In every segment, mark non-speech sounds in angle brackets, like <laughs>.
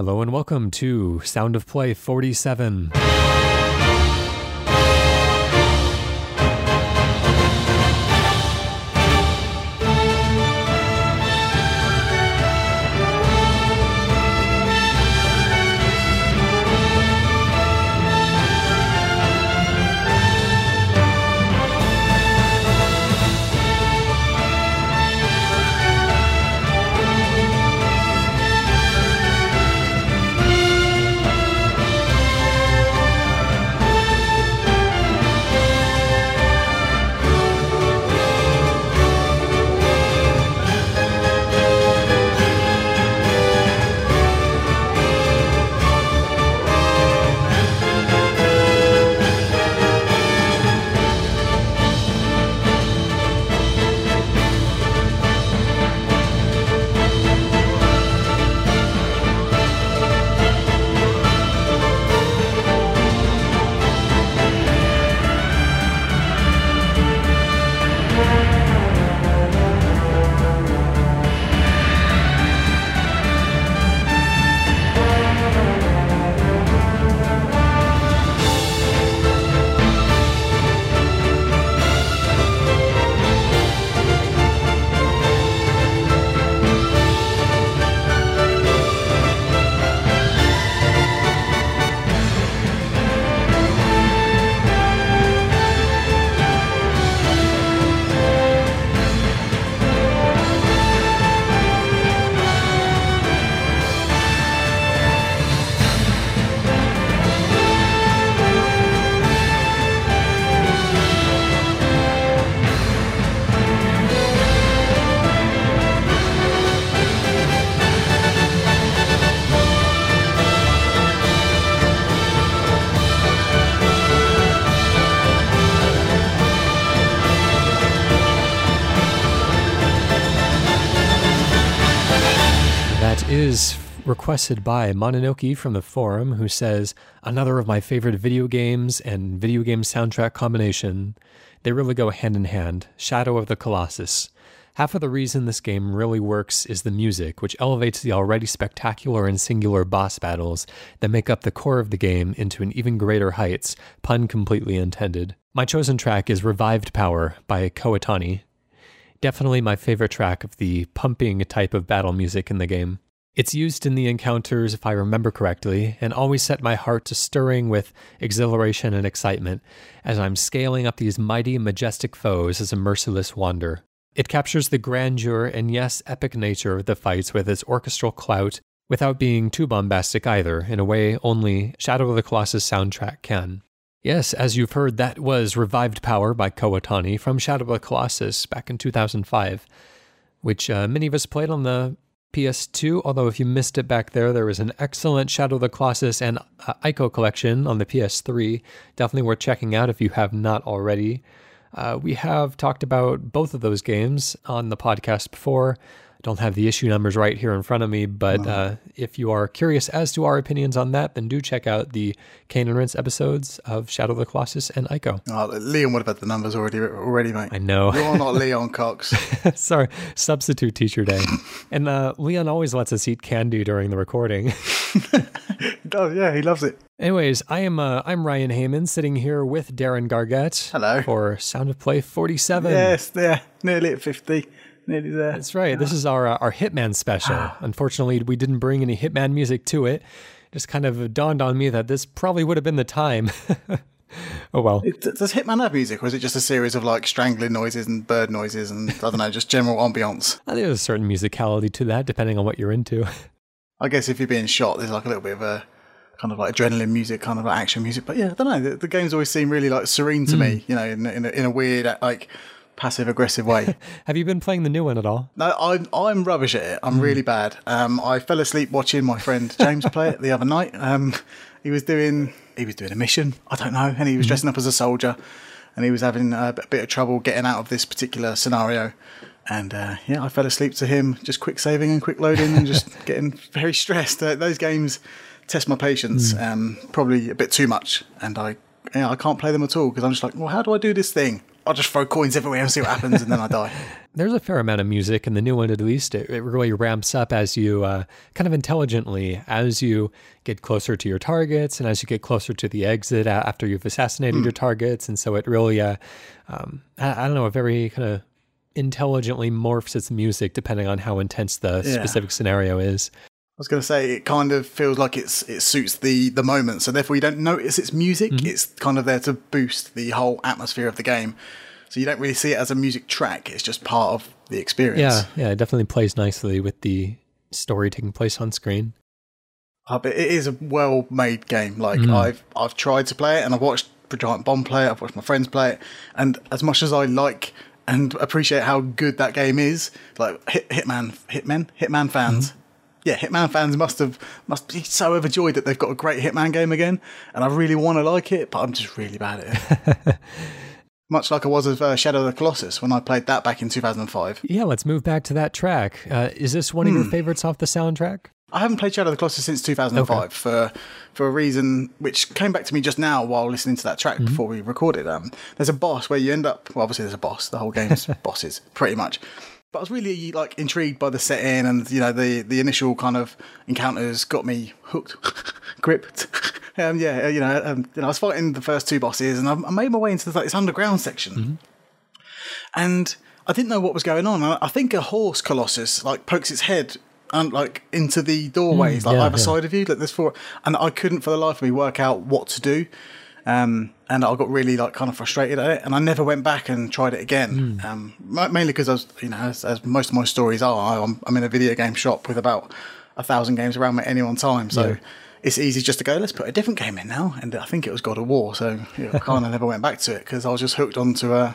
Hello and welcome to Sound of Play 47. Requested by Mononoke from the forum, who says, Another of my favorite video games and video game soundtrack combination. They really go hand in hand. Shadow of the Colossus. Half of the reason this game really works is the music, which elevates the already spectacular and singular boss battles that make up the core of the game into an even greater heights, pun completely intended. My chosen track is Revived Power by Koh Otani, definitely my favorite track of the pumping type of battle music in the game. It's used in the encounters, if I remember correctly, and always set my heart to stirring with exhilaration and excitement as I'm scaling up these mighty, majestic foes as a merciless wander. It captures the grandeur and, yes, epic nature of the fights with its orchestral clout without being too bombastic either, in a way only Shadow of the Colossus soundtrack can. Yes, as you've heard, that was Revived Power by Koh Otani from Shadow of the Colossus back in 2005, which uh, many of us played on the PS2. Although, if you missed it back there, there was an excellent Shadow of the Colossus and uh, Ico collection on the PS3. Definitely worth checking out if you have not already. Uh, we have talked about both of those games on the podcast before. I don't have the issue numbers right here in front of me, but uh, if you are curious as to our opinions on that, then do check out the Cane and Rinse episodes of Shadow of the Colossus and Ico. Oh, Leon have had the numbers already, already, mate. I know. You're not <laughs> Leon Cox. <laughs> Sorry, substitute teacher day. <laughs> and uh, Leon always lets us eat candy during the recording. does, yeah, he loves it. Anyways, I am uh, I'm Ryan Hamann sitting here with Darren Gargette. Hello. For Sound of Play 47. Yes, there, nearly at 50. Nearly there. That's right. This is our uh, our Hitman special. Unfortunately, we didn't bring any Hitman music to it. Just kind of dawned on me that this probably would have been the time. <laughs> oh well. It, does Hitman have music, or is it just a series of like strangling noises and bird noises and I don't know, just general ambiance? <laughs> I think there's a certain musicality to that, depending on what you're into. <laughs> I guess if you're being shot, there's like a little bit of a kind of like adrenaline music, kind of like action music. But yeah, I don't know. The, the games always seem really like serene to me, you know, in, in, a, in a weird like passive aggressive way. <laughs> Have you been playing the new one at all? No, I'm I'm rubbish at it. I'm really bad. Um, I fell asleep watching my friend James play it the other night. Um, he was doing he was doing a mission. I don't know, and he was dressing up as a soldier, and he was having a bit of trouble getting out of this particular scenario. And uh, yeah, I fell asleep to him, just quick saving and quick loading, and just <laughs> getting very stressed. Uh, those games test my patience, um, probably a bit too much, and I yeah, I can't play them at all because I'm just like, well, how do I do this thing? I'll just throw coins everywhere and see what happens, and then I die. <laughs> there's a fair amount of music in the new one at least it, it really ramps up as you uh, kind of intelligently as you get closer to your targets and as you get closer to the exit after you've assassinated mm. your targets and so it really uh, um, I, I, don't know a very kind of intelligently morphs its music depending on how intense the yeah. specific scenario is was going to say it kind of feels like it's it suits the the moment, so therefore you don't notice its music. Mm-hmm. It's kind of there to boost the whole atmosphere of the game. So you don't really see it as a music track. It's just part of the experience. Yeah, yeah, it definitely plays nicely with the story taking place on screen. Uh, but it is a well made game. Like mm. I've I've tried to play it and I've watched Giant Bomb play it, I've watched my friends play it, and as much as I like and appreciate how good that game is, like Hit, Hitman Hitmen Hitman fans. Yeah, Hitman fans must have must be so overjoyed that they've got a great Hitman game again, and I really want to like it, but I'm just really bad at it. <laughs> much like I was with uh, Shadow of the Colossus when I played that back in 2005. Yeah, let's move back to that track. Uh, is this one of your hmm. favorites off the soundtrack? I haven't played Shadow of the Colossus since 2005 okay. for for a reason which came back to me just now while listening to that track mm-hmm. before we recorded. Um, there's a boss where you end up. Well, obviously there's a boss. The whole game's <laughs> bosses, pretty much. But I was really like intrigued by the setting and you know the the initial kind of encounters got me hooked, <laughs> gripped. <laughs> um, yeah, you know, um, you know, I was fighting the first two bosses and I, I made my way into like, this underground section, mm-hmm. and I didn't know what was going on. I, think a horse colossus like pokes its head and like into the doorways, mm, like yeah, either yeah. side of you, like this four, and I couldn't for the life of me work out what to do. Um, and I got really like kind of frustrated at it, and I never went back and tried it again. Mm. Um, mainly because I was, you know, as, as, most of my stories are, I'm, I'm, in a video game shop with about a thousand games around me at any one time, so. Yeah. It's easy just to go. Let's put a different game in now, and I think it was God of War. So you know, I kind of <laughs> never went back to it because I was just hooked onto uh,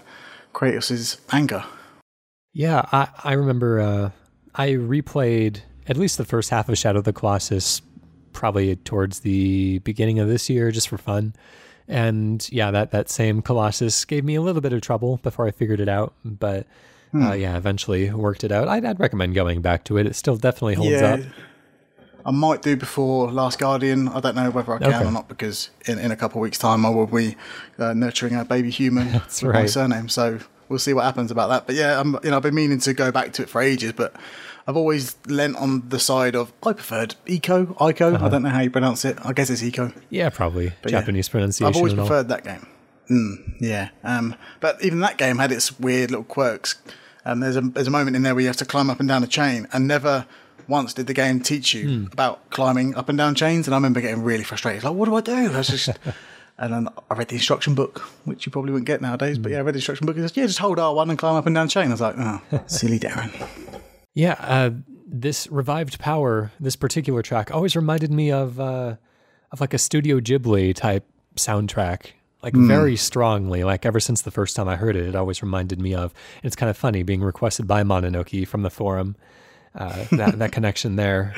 Kratos's anger. Yeah, I I remember uh, I replayed at least the first half of Shadow of the Colossus probably towards the beginning of this year just for fun. And yeah, that that same Colossus gave me a little bit of trouble before I figured it out, but hmm. uh, yeah, eventually worked it out. I'd, I'd, recommend going back to it. It still definitely holds yeah, up. I might do before Last Guardian. I don't know whether I can okay. or not because in, in a couple of weeks' time I will be uh, nurturing a baby human <laughs> That's with right. my surname. So we'll see what happens about that. But yeah, I'm, you know, I've been meaning to go back to it for ages, but I've always lent on the side of I preferred Eco, Ico. Uh-huh. I don't know how you pronounce it. I guess it's Eco. Yeah, probably but Japanese yeah, pronunciation. I've always preferred that game. Mm, yeah, um, but even that game had its weird little quirks. Um, there's a there's a moment in there where you have to climb up and down a chain, and never once did the game teach you mm. about climbing up and down chains. And I remember getting really frustrated. Like, what do I do? I was just. <laughs> And then I read the instruction book, which you probably wouldn't get nowadays. But hmm. yeah, I read the instruction book. It says, yeah, just hold R1 and climb up and down chain. I was like, oh, <laughs> silly Darren. Yeah, uh, this revived power, this particular track, always reminded me of uh, of like a Studio Ghibli type soundtrack, like mm. very strongly. Like ever since the first time I heard it, it always reminded me of. And it's kind of funny being requested by Mononoke from the forum. Uh, that that connection there.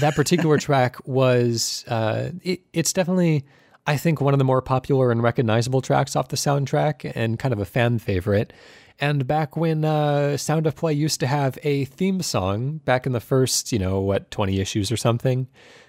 That particular track was uh, it, it's definitely I think one of the more popular and recognizable tracks off the soundtrack and kind of a fan favorite. And back when uh, Sound of Play used to have a theme song, back in the first, you know, what, 20 issues or something,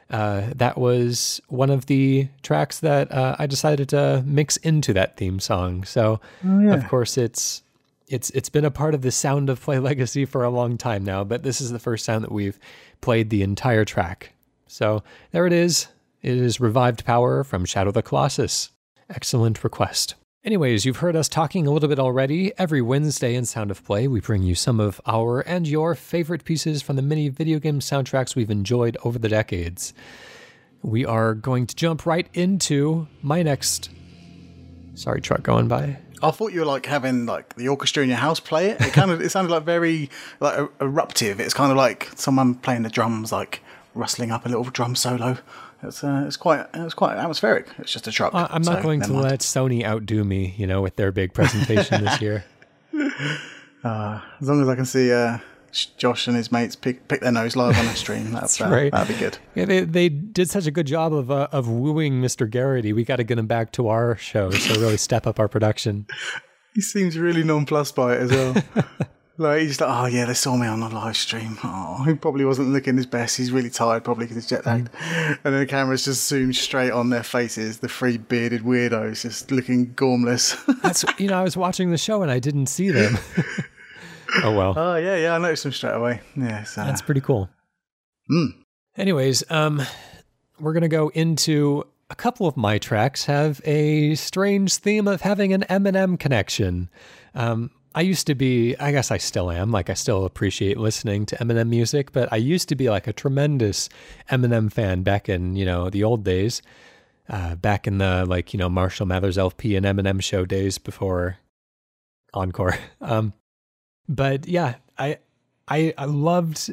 uh, that was one of the tracks that uh, I decided to mix into that theme song. So, oh, yeah. of course, it's it's it's been a part of the Sound of Play <laughs> legacy for a long time now, but this is the first time that we've played the entire track. So there it is. It is Revived Power from Shadow of the Colossus. Excellent request. Anyways, you've heard us talking a little bit already. Every Wednesday in Sound of Play, we bring you some of our and your favorite pieces from the many video game soundtracks we've enjoyed over the decades. We are going to jump right into my next. Sorry, truck going by. I thought you were like having like the orchestra in your house play it. It kind of it sounded like very like eruptive. It's kind of like someone playing the drums, like rustling up a little drum solo. It's uh, it's quite it's quite atmospheric. It's just a truck. Uh, I'm not so going to mind. let Sony outdo me, you know, with their big presentation this year. <laughs> Uh, as long as I can see uh, Josh and his mates pick pick their nose live on the stream, <laughs> that's, that's right. That'd be good. Yeah, they they did such a good job of uh, of wooing Mr. Garrity. We got to get him back to our show, so really step up our production. <laughs> He seems really nonplussed by it as well. Like he's like, oh yeah, they saw me on the live stream. <laughs> Oh, he probably wasn't looking his best. He's really tired, probably because he's jet lagged. Mm. And then the cameras just zoomed straight on their faces. The three bearded weirdos just looking gormless. <laughs> That's you know, I was watching the show and I didn't see them. <laughs> Oh well. Oh yeah, yeah, I noticed them straight away. Yeah, so. That's pretty cool. Mm. Anyways, um, we're gonna go into a couple of my tracks have a strange theme of having an Eminem connection. Um, I used to be, I guess I still am, like I still appreciate listening to Eminem music, but I used to be like a tremendous Eminem fan back in, you know, the old days, uh, back in the like, you know, Marshall Mathers LP and Eminem show days before Encore. <laughs> Um, but yeah, I, I, I loved,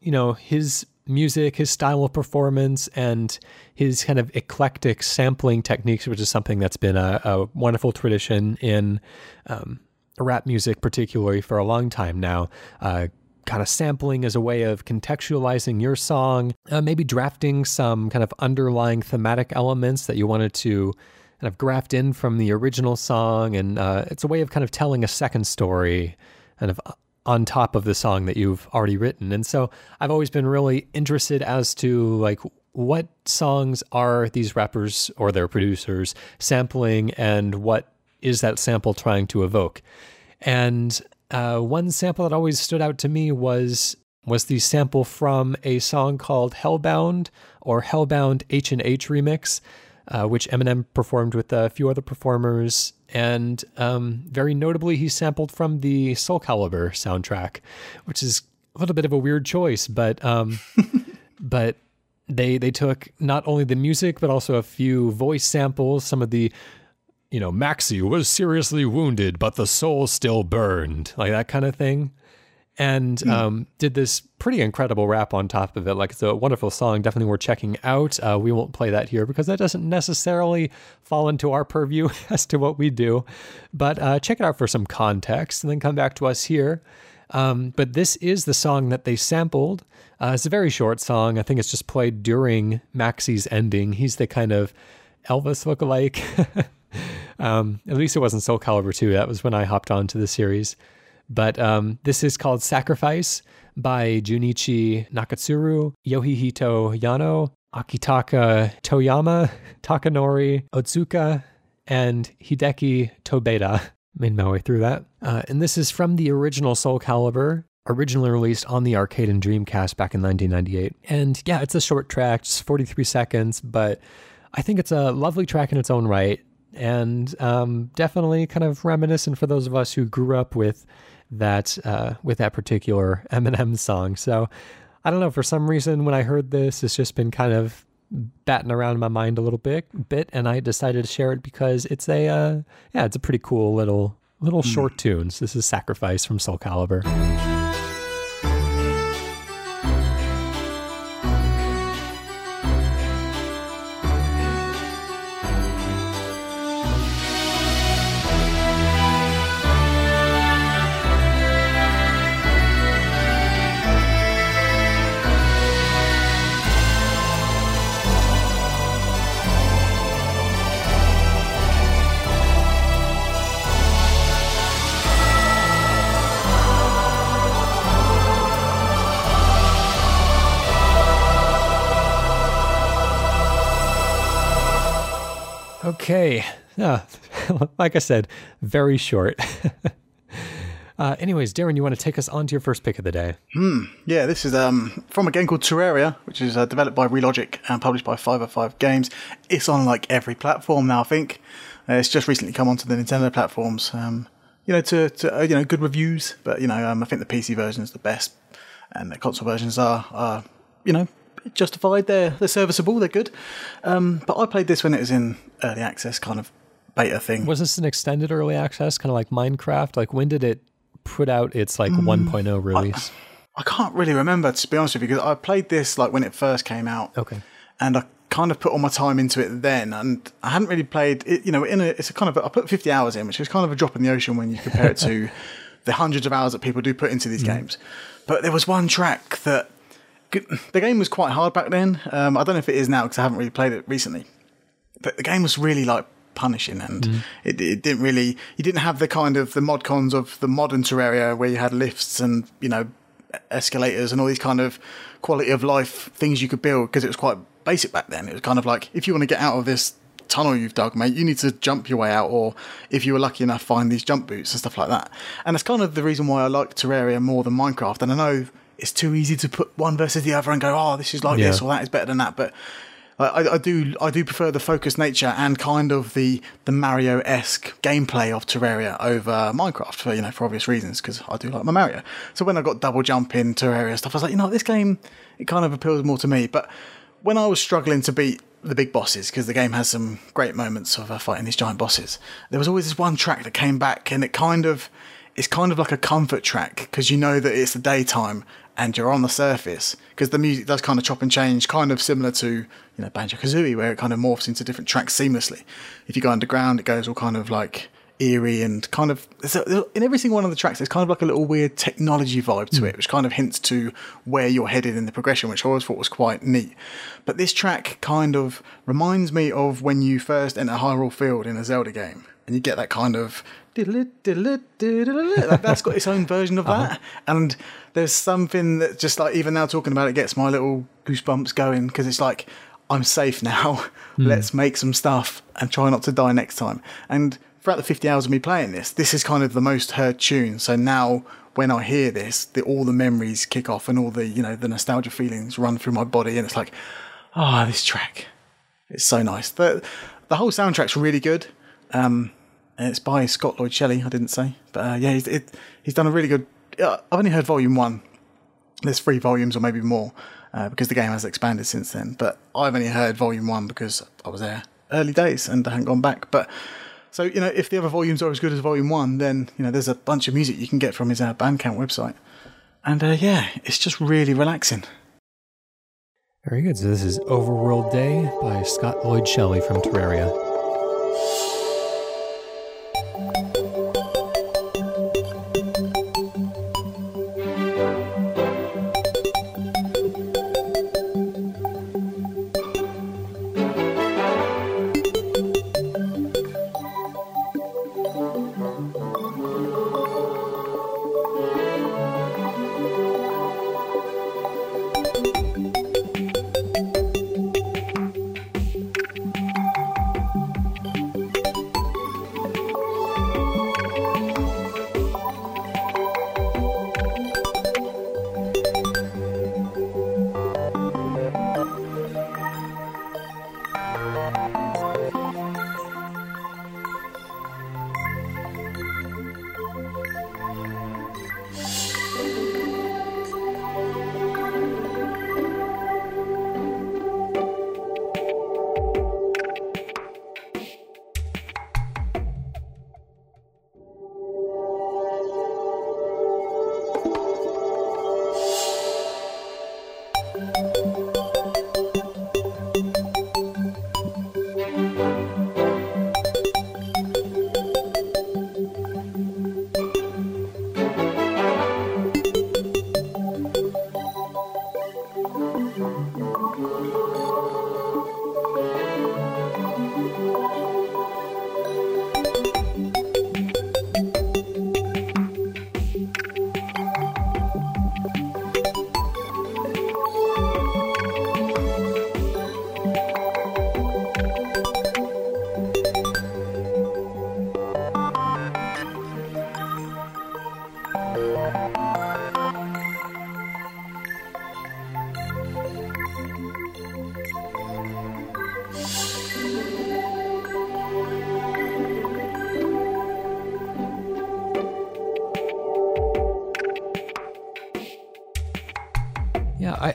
you know, his music, his style of performance, and his kind of eclectic sampling techniques, which is something that's been a, a wonderful tradition in um, rap music, particularly for a long time now. Uh, kind of sampling as a way of contextualizing your song, uh, maybe drafting some kind of underlying thematic elements that you wanted to kind of graft in from the original song. And uh, it's a way of kind of telling a second story, kind of on top of the song that you've already written. And so I've always been really interested as to like what songs are these rappers or their producers sampling and what is that sample trying to evoke. And uh, one sample that always stood out to me was was the sample from a song called Hellbound or Hellbound H and H remix, uh, which Eminem performed with a few other performers and um, very notably, he sampled from the Soul Calibur soundtrack, which is a little bit of a weird choice, but um, <laughs> but they they took not only the music but also a few voice samples, some of the you know Maxi was seriously wounded, but the soul still burned, like that kind of thing and mm. um, did this pretty incredible rap on top of it. Like it's a wonderful song, definitely worth checking out. Uh, we won't play that here because that doesn't necessarily fall into our purview <laughs> as to what we do. But uh, check it out for some context, and then come back to us here. Um, but this is the song that they sampled. Uh, it's a very short song. I think it's just played during Maxi's ending. He's the kind of Elvis lookalike. <laughs> um, at least it wasn't Soul Calibur 2. That was when I hopped onto the series. But um, this is called Sacrifice by Junichi Nakatsuru, Yoshihito Yano, Akitaka Tohyama, Takanori Otsuka, and Hideki Tobeta. Made my way through that. Uh, and this is from the original Soul Calibur, originally released on the arcade and Dreamcast back in 1998. And yeah, it's a short track, just 43 seconds, but I think it's a lovely track in its own right. And um, definitely kind of reminiscent for those of us who grew up with that uh, with that particular Eminem song. So I don't know. For some reason, when I heard this, it's just been kind of batting around in my mind a little bit, bit, and I decided to share it because it's a uh, yeah, it's a pretty cool little little mm. short tunes. This is "Sacrifice" from Soul Calibur. Uh, <laughs> like I said, very short. <laughs> uh, anyways, Darren, you want to take us on to your first pick of the day? Hmm. Yeah, this is um, from a game called Terraria, which is uh, developed by Relogic and published by 505 Games. It's on like every platform now, I think. Uh, it's just recently come onto the Nintendo platforms. Um, you know, to, to uh, you know, good reviews, but you know, um, I think the PC version is the best, and the console versions are, are you know, justified. They're they're serviceable. They're good. Um, but I played this when it was in early access, kind of beta thing. Was this an extended early access, kind of like Minecraft? Like when did it put out its like mm, 1.0 release? I, I, can't really remember to be honest with you because I played this like when it first came out. Okay. And I kind of put all my time into it then, and I hadn't really played it. You know, in a it's a kind of a, I put 50 hours in, which is kind of a drop in the ocean when you compare it to <laughs> the hundreds of hours that people do put into these mm. games. But there was one track that the game was quite hard back then. Um, I don't know if it is now because I haven't really played it recently. But the game was really like punishing, and mm. it, it, didn't really. You didn't have the kind of the mod cons of the modern Terraria where you had lifts and you know escalators and all these kind of quality of life things you could build because it was quite basic back then. It was kind of like if you want to get out of this tunnel you've dug, mate. You need to jump your way out, or if you were lucky enough, find these jump boots and stuff like that. And that's kind of the reason why I like Terraria more than Minecraft. And I know it's too easy to put one versus the other and go, oh, this is like Yeah. this or that is better than that. But I, I- do I do prefer the focused nature and kind of the the Mario esque gameplay of Terraria over Minecraft for you know for obvious reasons because I do like my Mario. So when I got double jump in Terraria stuff, I was like, you know, this game it kind of appeals more to me. But when I was struggling to beat the big bosses because the game has some great moments of uh, fighting these giant bosses, there was always this one track that came back and it kind of it's kind of like a comfort track because you know that it's the daytime and you're on the surface because the music does kind of chop and change, kind of similar to you know Banjo Kazooie, where it kind of morphs into different tracks seamlessly. If you go underground, it goes all kind of like eerie and kind of so in every single one of the tracks. There's kind of like a little weird technology vibe to hmm. it, which kind of hints to where you're headed in the progression, which I always thought was quite neat. But this track kind of reminds me of when you first enter Hyrule Field in a Zelda game, and you get that kind of that- that's got its own version of that. And there's something that just like even now talking about it gets my little goosebumps going because it's like I'm safe now. <laughs> Let's make some stuff and try not to die next time. And throughout the 50 hours of me playing this, this is kind of the most heard tune. So now when I hear this, the, all the memories kick off and all the you know the nostalgia feelings run through my body, and it's like, ah, this track. It's so nice. The the whole soundtrack's really good. Um, and it's by Scott Lloyd Shelly. I didn't say, but uh, yeah, he's it, he's done a really good. Uh, I've only heard Volume One. There's three volumes or maybe more uh, because the game has expanded since then. But I've only heard Volume One because I was there early days and I hadn't gone back. But so you know, if the other volumes are as good as Volume One, then you know there's a bunch of music you can get from his uh, Bandcamp website. And uh, yeah, it's just really relaxing. Very good. So this is Overworld Day by Scott Lloyd Shelly from Terraria.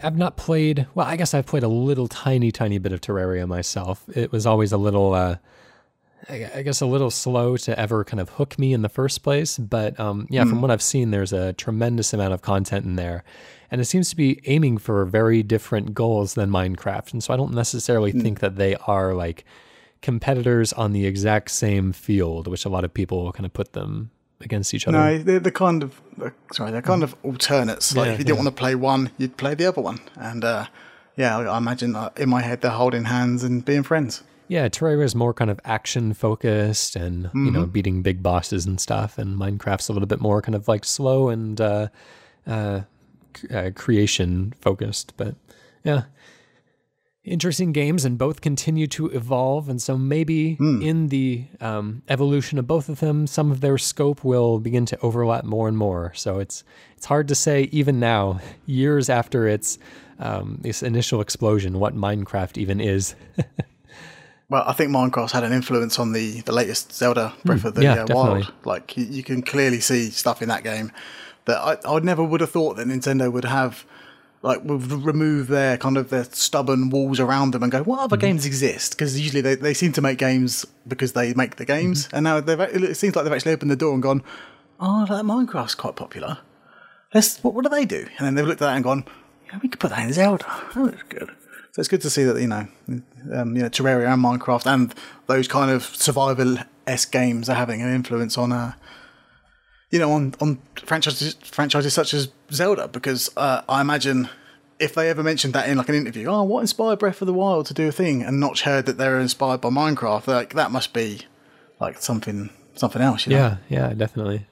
I've not played. Well, I guess I've played a little tiny, tiny bit of Terraria myself. It was always a little, uh, I, guess, a little slow to ever kind of hook me in the first place. But um, yeah, from what I've seen, there's a tremendous amount of content in there, and it seems to be aiming for very different goals than Minecraft. And so I don't necessarily think that they are like competitors on the exact same field, which a lot of people kind of put them against each other. No, they're the kind of uh, sorry, they're kind of alternates. Like Yeah, if you didn't yeah. want to play one, you'd play the other one. And uh, yeah, I, imagine uh, in my head they're holding hands and being friends. Yeah, Terraria is more kind of action focused and you know beating big bosses and stuff, and Minecraft's a little bit more kind of like slow and uh, uh, c- uh, creation focused. But yeah, interesting games, and both continue to evolve. And so maybe Hmm. in the um, evolution of both of them, some of their scope will begin to overlap more and more. So it's it's hard to say even now, <laughs> years after its um, this initial explosion, what Minecraft even is. <laughs> Well, I think Minecraft's had an influence on the, the latest Zelda Breath of the yeah, uh. Wild. Like you, you can clearly see stuff in that game that I, I never would have thought that Nintendo would have. Like would remove their kind of their stubborn walls around them and go, what other Mm-hmm. games exist? Because usually they, they seem to make games because they make the games, Mm-hmm. and now they've it seems like they've actually opened the door and gone, oh, that Minecraft's quite popular. Let's what, what do they do? And then they've looked at that and gone, yeah, we could put that in Zelda. That looks good. So it's good to see that you know, um, you know, Terraria and Minecraft and those kind of survival esque games are having an influence on, uh, you know, on on franchises franchises such as Zelda. Because uh, I imagine if they ever mentioned that in like an interview, oh, what inspired Breath of the Wild to do a thing, and Notch heard that they're inspired by Minecraft, like that must be like something something else. You know? Yeah, yeah, definitely.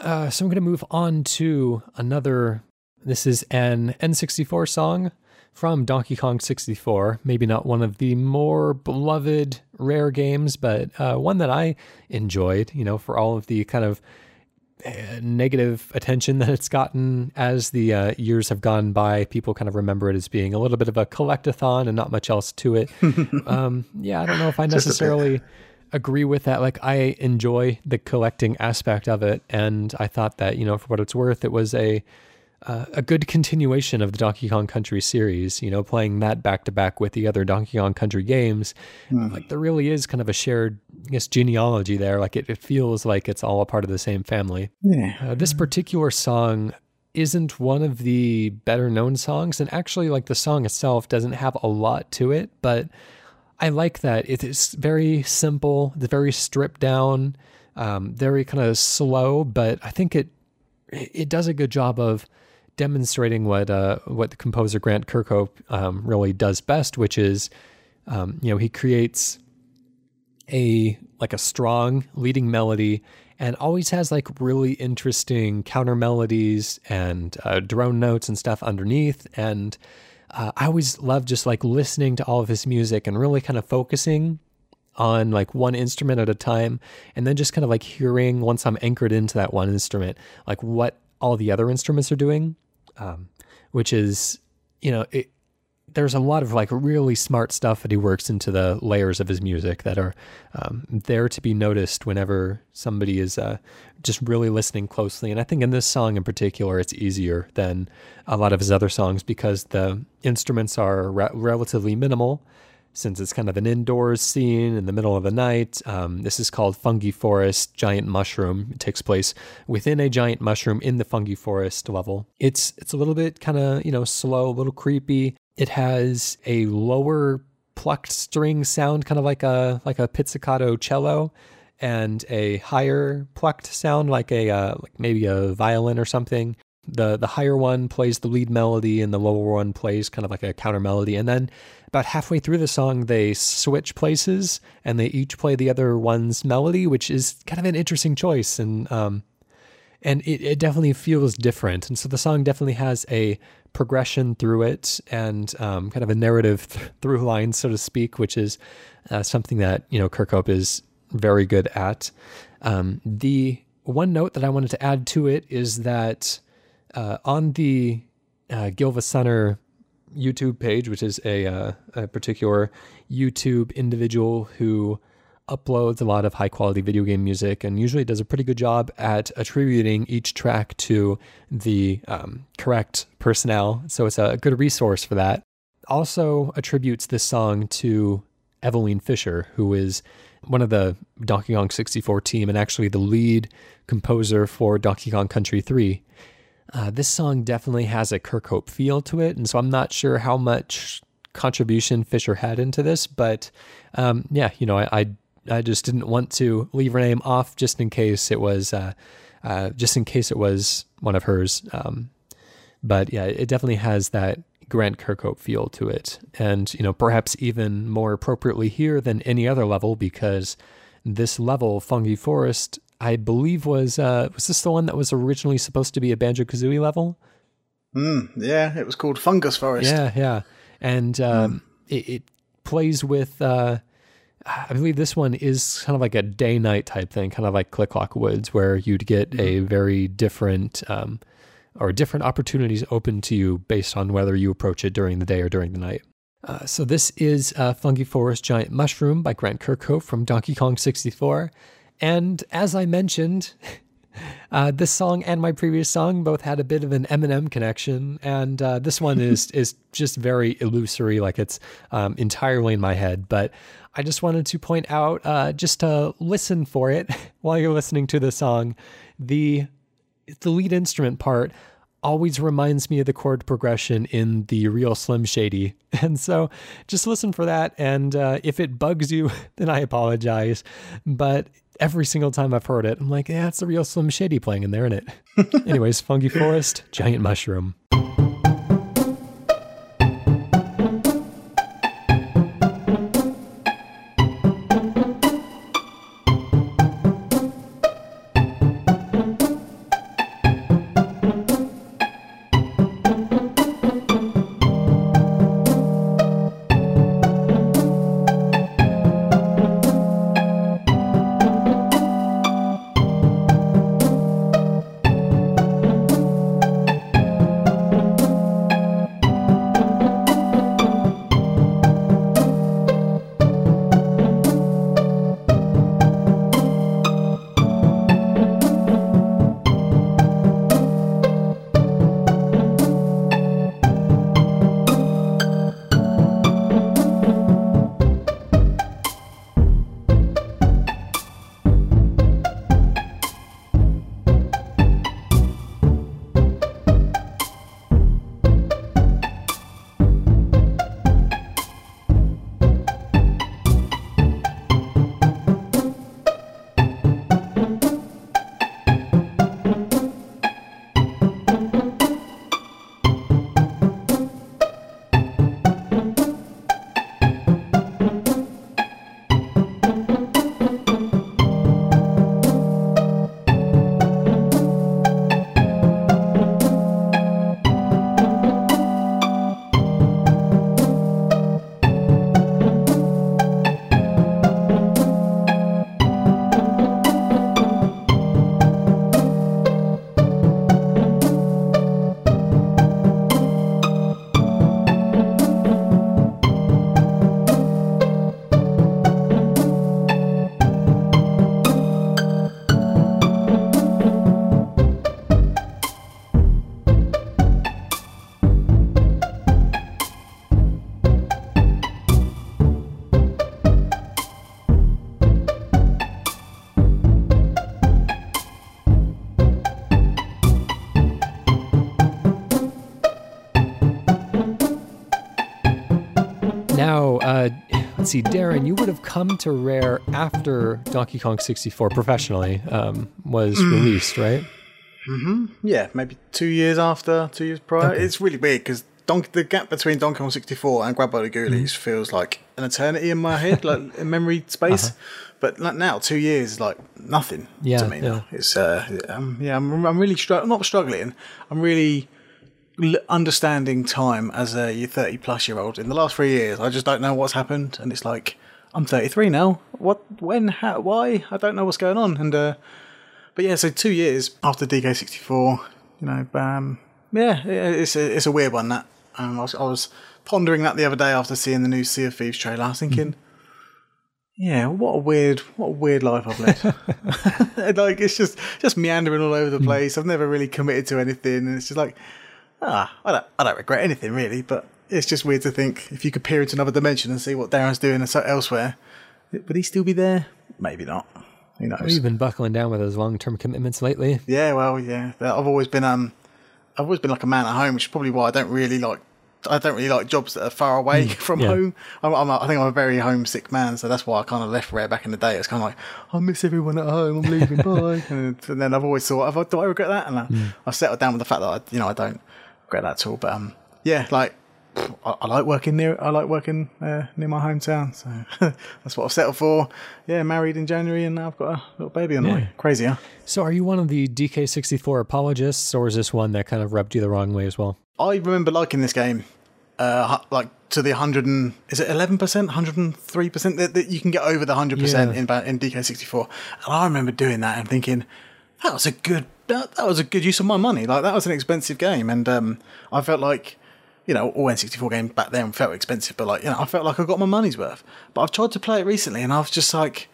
Uh, so I'm going to move on to another. This is an N64 song from Donkey Kong 64. Maybe not one of the more beloved rare games, but uh, one that I enjoyed. You know, for all of the kind of negative attention <laughs> that it's gotten as the uh, years have gone by. People kind of remember it as being a little bit of a collectathon and not much else to it. <laughs> um, yeah, I don't know if I Just a bit. necessarily agree with that. Like, I enjoy the collecting aspect of it, and I thought that you know, for what it's worth, it was a uh, a good continuation of the Donkey Kong Country series. You know, playing that back to back with the other Donkey Kong Country games, like there really is kind of a shared, I guess, genealogy there. Like it, it feels like it's all a part of the same family. Yeah. Uh, this particular song isn't one of the better known songs, and actually, like the song itself doesn't have a lot to it, but I like that it is very simple, it's very stripped down, um, very kind of slow, but I think it it does a good job of demonstrating what uh, what the composer Grant Kirkhope um, really does best, which is um, you know he creates a like a strong leading melody and always has like really interesting counter melodies and uh, drone notes and stuff underneath. And uh, i always love just like listening to all of his music and really kind of focusing on like one instrument at a time and then just kind of like hearing once i'm anchored into that one instrument like what all the other instruments are doing um, which is you know it, there's a lot of like really smart stuff that he works into the layers of his music that are um, there to be noticed whenever somebody is uh, just really listening closely. And I think in this song in particular, it's easier than a lot of his other songs because the instruments are re- relatively minimal. Since it's kind of an indoors scene in the middle of the night, um, this is called Fungi Forest Giant Mushroom. It takes place within a giant mushroom in the Fungi Forest level. It's it's a little bit kind of you know slow, a little creepy. It has a lower plucked string sound, kind of like a like a pizzicato cello, and a higher plucked sound, like a uh, like maybe a violin or something. The the higher one plays the lead melody, and the lower one plays kind of like a counter melody. And then about halfway through the song, they switch places, and they each play the other one's melody, which is kind of an interesting choice. And um, and it, it definitely feels different. And so the song definitely has a progression through it and um, kind of a narrative th- through line, so to speak, which is uh, something that you know Kirkhope is very good at. Um, the one note that I wanted to add to it is that uh, on the uh, GilvaSunner YouTube page, which is a, uh, a particular YouTube individual who uploads a lot of high quality video game music and usually does a pretty good job at attributing each track to the um, correct personnel. So it's a good resource for that. Also attributes this song to Eveline Fischer, who is one of the Donkey Kong 64 team and actually the lead composer for Donkey Kong Country 3. Uh, this song definitely has a Kirkhope feel to it, and so I'm not sure how much contribution Fischer had into this, but um, yeah, you know, I, I I just didn't want to leave her name off just in case it was uh, uh, just in case it was one of hers. Um, but yeah, it definitely has that Grant Kirkhope feel to it, and you know, perhaps even more appropriately here than any other level because this level, Fungi Forest, I believe was uh, was this the one that was originally supposed to be a Banjo Kazooie level? Mm, yeah, it was called Fungus Forest. Yeah, yeah. And um, it, it plays with. Uh, I believe this one is kind of like a day night type thing, kind of like Click Clock Woods, where you'd get a very different um, or different opportunities open to you based on whether you approach it during the day or during the night. Uh, so this is uh, Fungi Forest Giant Mushroom by Grant Kirkhope from Donkey Kong 64. And as I mentioned, <laughs> uh, this song and my previous song both had a bit of an Eminem connection, and uh, this one <laughs> is is just very illusory, like it's um, entirely in my head. But I just wanted to point out, uh, just to listen for it <laughs> while you're listening to the song, the the lead instrument part always reminds me of the chord progression in the real Slim Shady. And so just listen for that. And uh, if it bugs you, then I apologize. But every single time I've heard it, I'm like, yeah, it's the real Slim Shady playing in there, isn't it? <laughs> Anyways, Fungi Forest, Giant Mushroom. See, Darren, you would have come to Rare after Donkey Kong 64 professionally um, was released, right? Mm-hmm. Yeah, maybe two years after, two years prior. It's really weird because the gap between Donkey Kong 64 and Grab by the Ghoulies feels like an eternity in my head, like in memory space. But like now, two years is like nothing Yeah, to me. yeah. Now. It's uh, um, yeah, I'm, I'm really str- not struggling. I'm really understanding time as a 30 plus year old. In the last three years, I just don't know what's happened, and it's like I'm 33 now. What, when, how, why? I don't know what's going on, and uh, but yeah, so two years after DK64, you know, um, yeah, it's a, it's a weird one that. Um, I, was, I was pondering that the other day after seeing the new Sea of Thieves trailer. I was thinking, yeah, what a weird, what a weird life I've led. <laughs> like it's just just meandering all over the place. I've never really committed to anything, and it's just like, ah, I don't, I don't regret anything really. But it's just weird to think if you could peer into another dimension and see what Darren's doing elsewhere, would he still be there? Maybe not. Who knows? You've been buckling down with those long term commitments lately. Yeah, well, yeah. I've always been um, I've always been like a man at home, which is probably why I don't really like. I don't really like jobs that are far away <laughs> from yeah. home. I'm, I'm a, I think I'm a very homesick man, so that's why I kind of left Rare back in the day. It's kind of like I miss everyone at home. I'm leaving, <laughs> bye. And, and then I've always thought, have I, do I regret that? And I, I settled down with the fact that I, you know I don't regret that at all. But um, yeah, like I, I like working near. I like working uh, near my hometown, so <laughs> that's what I've settled for. Yeah, married in January, and now I've got a little baby on the way. Crazy, huh? So, are you one of the DK64 apologists, or is this one that kind of rubbed you the wrong way as well? I remember liking this game uh, like to the 100 and is it 11%, 103% that, that you can get over the 100% in in DK64. And I remember doing that and thinking that was a good that, that was a good use of my money. Like that was an expensive game and um, I felt like you know, all N64 games back then felt expensive, but like, you know, I felt like I got my money's worth. But I've tried to play it recently and I was just like,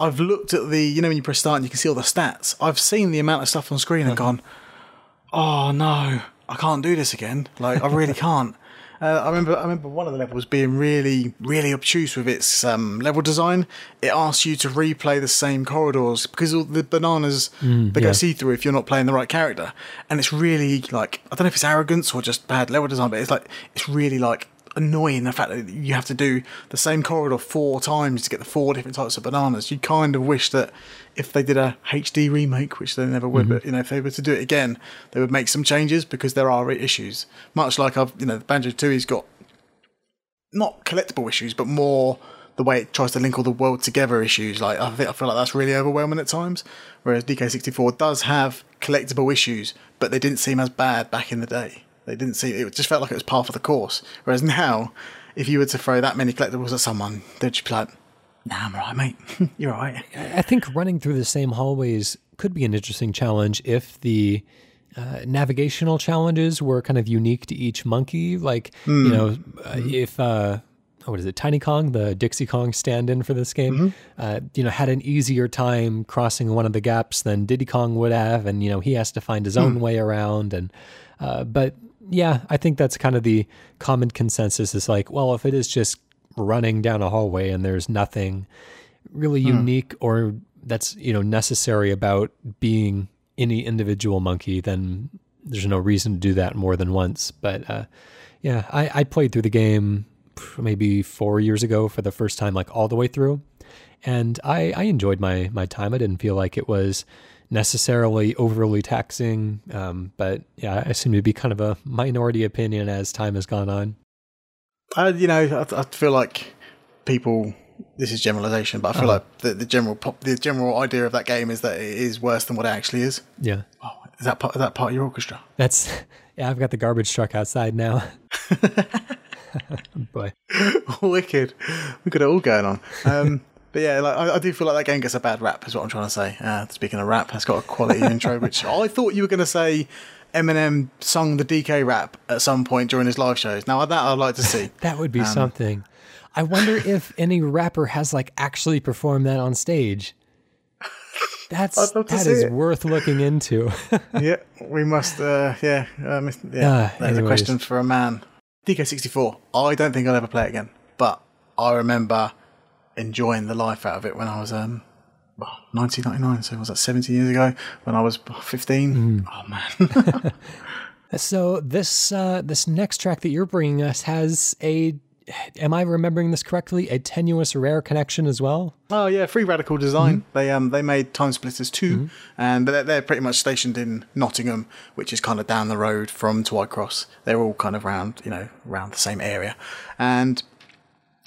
I've looked at the, you know, when you press start and you can see all the stats. I've seen the amount of stuff on screen and gone, oh no, I can't do this again. Like, I really <laughs> can't. Uh, I remember, I remember one of the levels being really, really obtuse with its um, level design. It asks you to replay the same corridors because all the bananas they go see through if you're not playing the right character, and it's really like I don't know if it's arrogance or just bad level design, but it's like it's really like annoying the fact that you have to do the same corridor four times to get the four different types of bananas. You kind of wish that if they did a HD remake, which they never would, mm-hmm. but you know if they were to do it again, they would make some changes because there are issues. Much like I've you know Banjo Tooie's got not collectible issues, but more the way it tries to link all the world together issues. Like I think I feel like that's really overwhelming at times. Whereas DK64 does have collectible issues, but they didn't seem as bad back in the day. They didn't see it it just felt like it was part of the course. Whereas now, if you were to throw that many collectibles at someone, they'd just be like, "Nah, I'm alright, mate. <laughs> You're alright." I think running through the same hallways could be an interesting challenge if the uh, navigational challenges were kind of unique to each monkey. Like, you know, uh, if, uh, oh, what is it, Tiny Kong, the Dixie Kong stand in for this game, uh, you know, had an easier time crossing one of the gaps than Diddy Kong would have. And, you know, he has to find his own way around. And, uh, but yeah, I think that's kind of the common consensus is like, well, if it is just running down a hallway and there's nothing really unique or that's you know necessary about being any individual monkey then there's no reason to do that more than once. But uh, yeah I, I played through the game maybe four years ago for the first time like all the way through. And I, I enjoyed my my time. I didn't feel like it was necessarily overly taxing um, but yeah i seem to be kind of a minority opinion as time has gone on Uh, you know, I, I feel like people. This is generalization, but I feel like the, the general pop, the general idea of that game is that it is worse than what it actually is. yeah Oh, is that part? Is that part of your orchestra? that's <laughs> yeah i've got the garbage truck outside now <laughs> <laughs> boy Wicked. We've got it all going on. Um, but yeah, like I, I do feel like that game gets a bad rap. Is what I'm trying to say. Uh, speaking of rap, it's got a quality intro, <laughs> which I thought you were going to say. Eminem sung the DK rap at some point during his live shows. Now that I'd like to see. <laughs> That would be something. I wonder if any rapper has like actually performed that on stage. That's I'd love to that is it. worth looking into. <laughs> yeah, we must. Uh, yeah, um, yeah. Ah, There's a question for a man. DK64. I don't think I'll ever play it again, but I remember enjoying the life out of it when I was um, well, 1999. So was that 17 years ago when I was 15? Mm. Oh man. <laughs> <laughs> so this uh, this next track that you're bringing us has a. Am I remembering this correctly? A tenuous rare connection as well. Oh yeah, Free Radical Design. They um they made TimeSplitters 2 and they're, they're pretty much stationed in Nottingham, which is kind of down the road from Twycross. They're all kind of around you know around the same area, and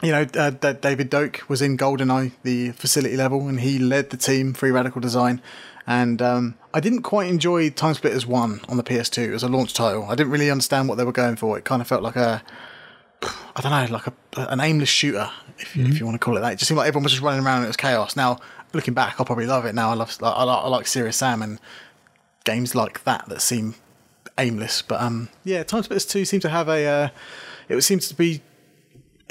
you know uh, D- David Doak was in GoldenEye, the facility level, and he led the team Free Radical Design. And um, I didn't quite enjoy TimeSplitters 1 on the PS2 as a launch title. I didn't really understand what they were going for. It kind of felt like a I don't know, like a, an aimless shooter, if you, if you want to call it that. It just seemed like everyone was just running around and it was chaos. Now, looking back, I'll probably love it. Now, I love, I like, I like Serious Sam and games like that that seem aimless. But um, yeah, TimeSplitters Two seems to have a. Uh, it seems to be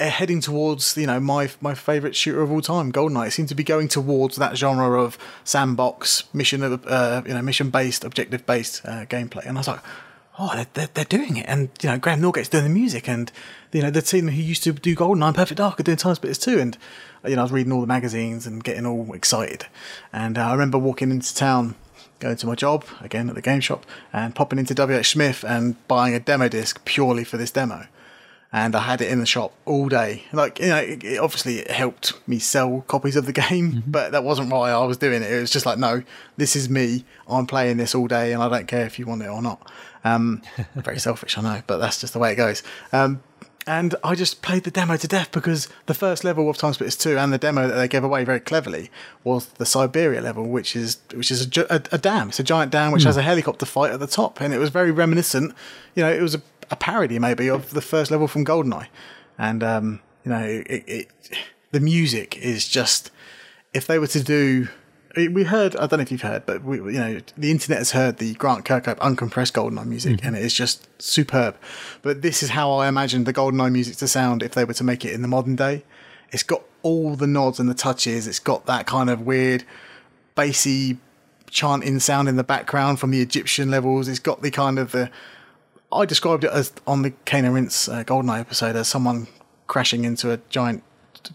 heading towards you know my my favorite shooter of all time, GoldenEye. It seemed to be going towards that genre of sandbox mission, uh, you know, mission based, objective based uh, gameplay. And I was like, oh, they're, they're, doing it. And you know, Graeme Norgate's doing the music, and you know, the team who used to do GoldenEye Perfect Dark are doing TimeSplitters too. And you know, I was reading all the magazines and getting all excited. And uh, I remember walking into town going to my job again at the game shop and popping into WH Smith and buying a demo disc purely for this demo. And I had it in the shop all day. Like, you know, it, it- obviously it helped me sell copies of the <laughs> game, but that wasn't why I was doing it. It was just like, no, this is me. I'm playing this all day and I don't care if you want it or not. Um, <laughs> very selfish, I know, but that's just the way it goes. Um, and I just played the demo to death because the first level of TimeSplitters 2 and the demo that they gave away very cleverly was the Siberia level, which is which is a, a, a dam. It's a giant dam which has a helicopter fight at the top, and it was very reminiscent. You know, it was a, a parody maybe of the first level from Goldeneye, and um, you know, it, it, the music is just if they were to do. We heard, I don't know if you've heard, but we, you know, the internet has heard the Grant Kirkhope uncompressed Goldeneye music, mm-hmm. and it is just superb. But this is how I imagined the Goldeneye music to sound if they were to make it in the modern day. It's got all the nods and the touches. It's got that kind of weird, bassy chanting sound in the background from the Egyptian levels. It's got the kind of the. I described it as on the Cane and Rinse uh, Goldeneye episode as someone crashing into a giant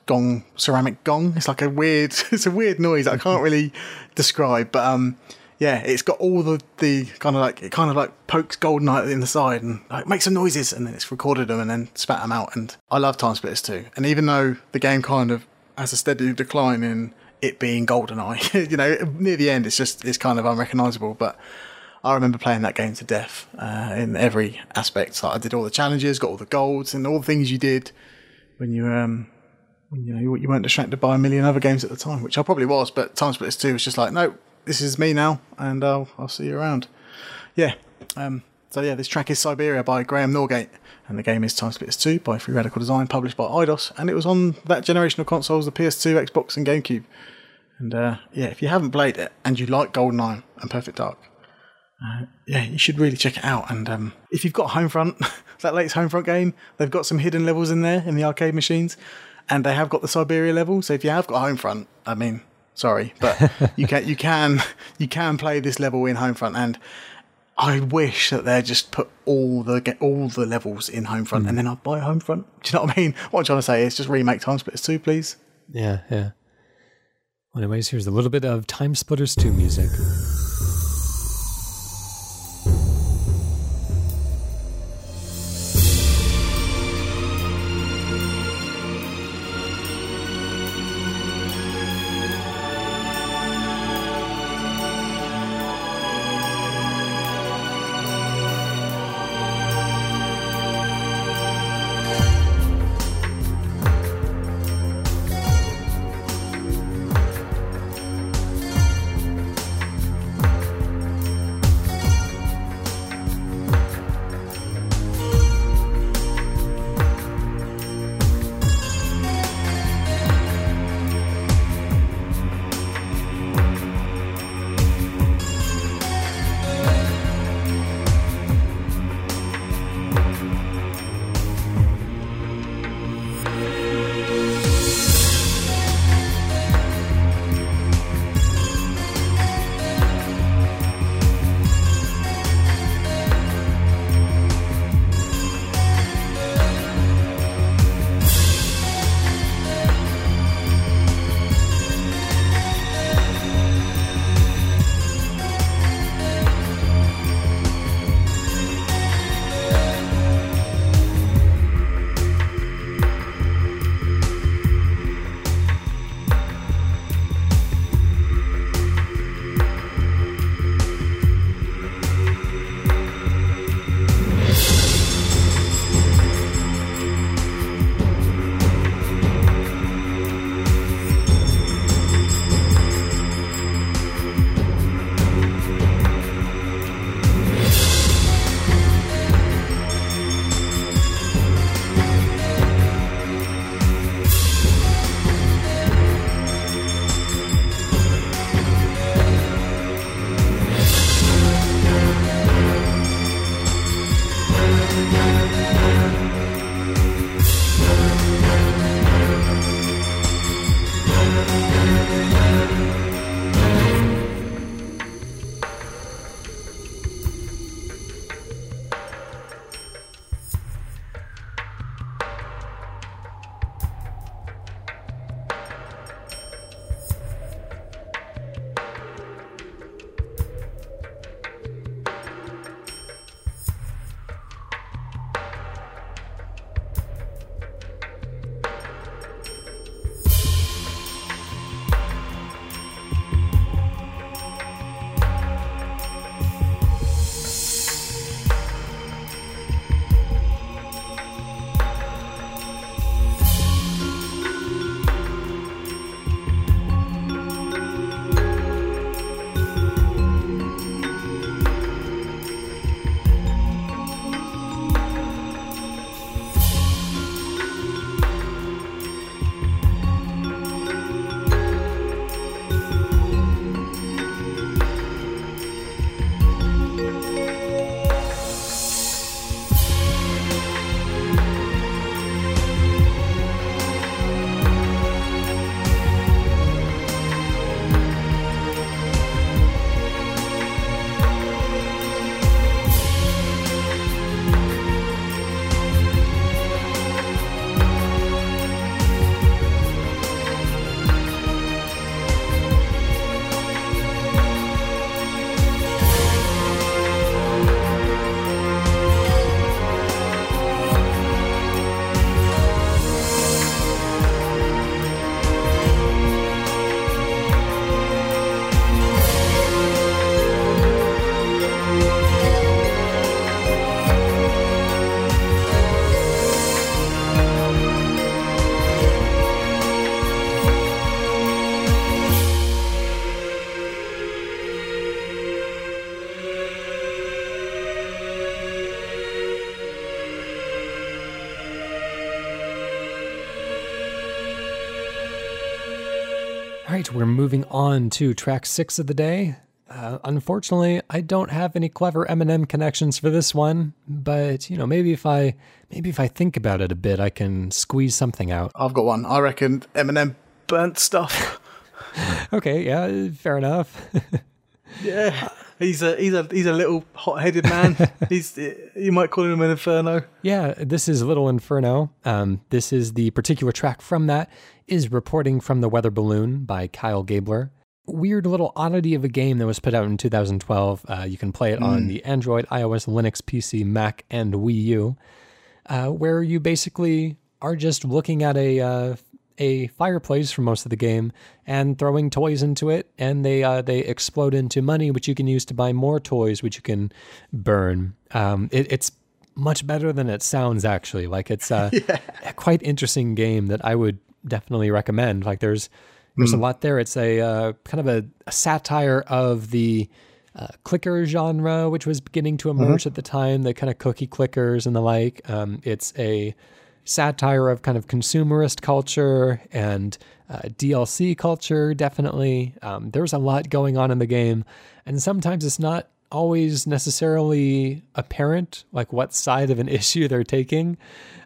gong, ceramic gong. It's like a weird, <laughs> it's a weird noise I can't really describe, but um, yeah, it's got all the, the kind of like it kind of like pokes Goldeneye in the side and like makes some noises, and then it's recorded them and then spat them out. And I love TimeSplitters too. And even though the game kind of has a steady decline in it being GoldenEye. <laughs> you know, near the end, it's just it's kind of unrecognizable. But I remember playing that game to death uh, in every aspect. So I did all the challenges, got all the golds, and all the things you did when you um you know you, weren't distracted by a million other games at the time, which I probably was. But TimeSplitters Two was just like, no, this is me now, and I'll I'll see you around. Yeah. Um, so yeah, this track is Siberia by Graeme Norgate, and the game is TimeSplitters 2 by Free Radical Design, published by Eidos, and it was on that generation of consoles, the PS2, Xbox, and GameCube. And uh, yeah, if you haven't played it and you like GoldenEye and Perfect Dark, uh, yeah, you should really check it out. And um, if you've got Homefront, <laughs> that latest Homefront game, they've got some hidden levels in there in the arcade machines, and they have got the Siberia level. So if you have got Homefront, I mean, sorry, but <laughs> you can you can you can play this level in Homefront, and I wish that they just put all the get all the levels in Homefront, mm. and then I'd buy Homefront. <laughs> Do you know what I mean? What I'm trying to say is just remake TimeSplitters 2, please. Yeah, yeah. Well, anyways, here's a little bit of TimeSplitters 2 music. Moving on to track six of the day. Uh, unfortunately, I don't have any clever Eminem connections for this one, but you know, maybe if I maybe if I think about it a bit, I can squeeze something out. I've got one. I reckon Eminem burnt stuff. <laughs> okay, yeah, fair enough. <laughs> yeah. He's a he's a he's a little hot-headed man. <laughs> he's you might call him an inferno. Yeah, this is Little Inferno. Um, this is the particular track from that is Reporting from the Weather Balloon by Kyle Gabler. Weird little oddity of a game that was put out in 2012. Uh, you can play it mm. on the Android, iOS, Linux, PC, Mac, and Wii U, uh, where you basically are just looking at a uh, a fireplace for most of the game and throwing toys into it, and they uh, they explode into money, which you can use to buy more toys, which you can burn. Um, it, it's much better than it sounds actually. Like it's a, <laughs> yeah. a quite interesting game that I would definitely recommend. Like there's there's mm. a hmm. lot there. It's a uh, kind of a, a, satire of the uh, clicker genre, which was beginning to emerge mm-hmm. at the time. The kind of cookie clickers and the like. Um, it's a satire of kind of consumerist culture and uh, DLC culture. Definitely, um, there's a lot going on in the game, and sometimes it's not always necessarily apparent like what side of an <laughs> issue they're taking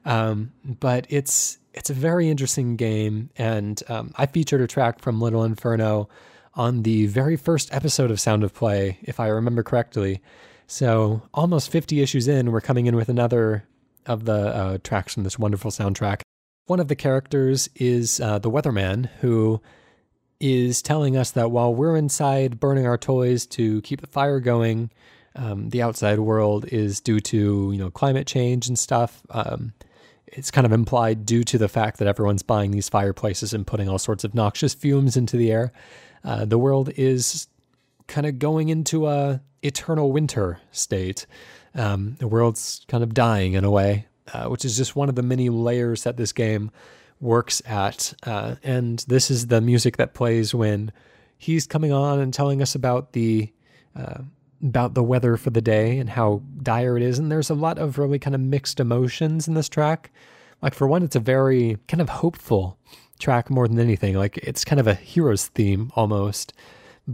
um, but it's it's a very interesting game, and um, I featured a track from Little Inferno on the very first episode of Sound of Play, if I remember correctly. So almost 50 issues in, we're coming in with another of the uh, tracks from this wonderful soundtrack. One of the characters is uh, the weatherman, who is telling us that while we're inside burning our toys to keep the fire going, um, the outside world is due to you know climate change and stuff. Um, it's kind of implied due to the fact that everyone's buying these fireplaces and putting all sorts of noxious fumes into the air. Uh, the world is kind of going into a eternal winter state. Um, the world's kind of dying in a way, uh, which is just one of the many layers that this game works at. Uh, and this is the music that plays when he's coming on and telling us about the uh, about the weather for the day and how dire it is. And there's a lot of really kind of mixed emotions in this track. Like, for one, it's a very kind of hopeful track more than anything. Like, it's kind of a hero's theme almost.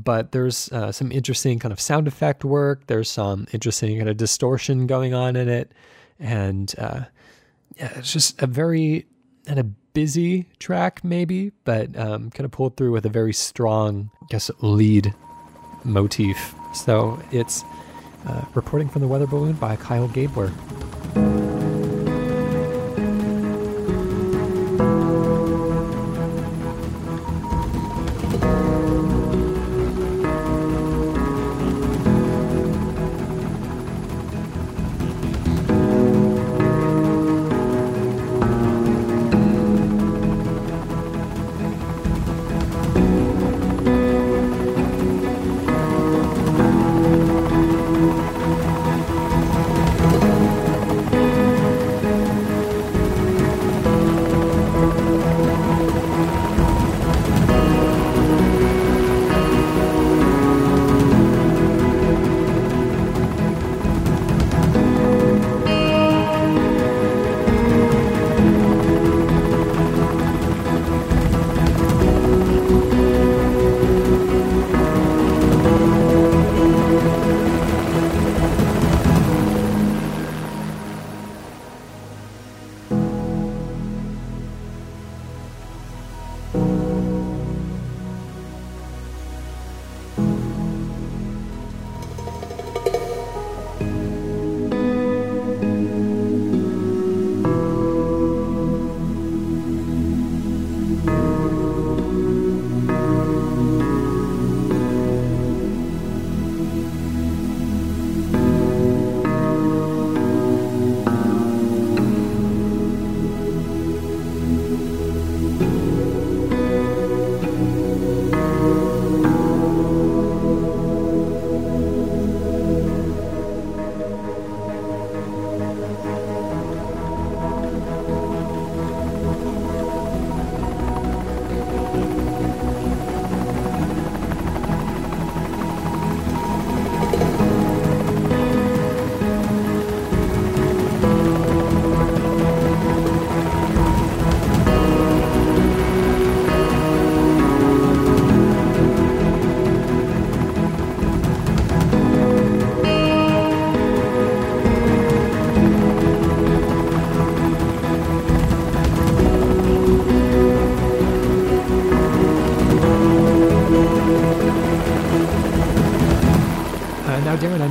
But there's uh, some interesting kind of sound effect work. There's some interesting kind of distortion going on in it. And uh, yeah, it's just a very kind of busy track, maybe, but um, kind of pulled through with a very strong, I guess, lead motif. So it's uh, reporting from the weather balloon by Kyle Gabler.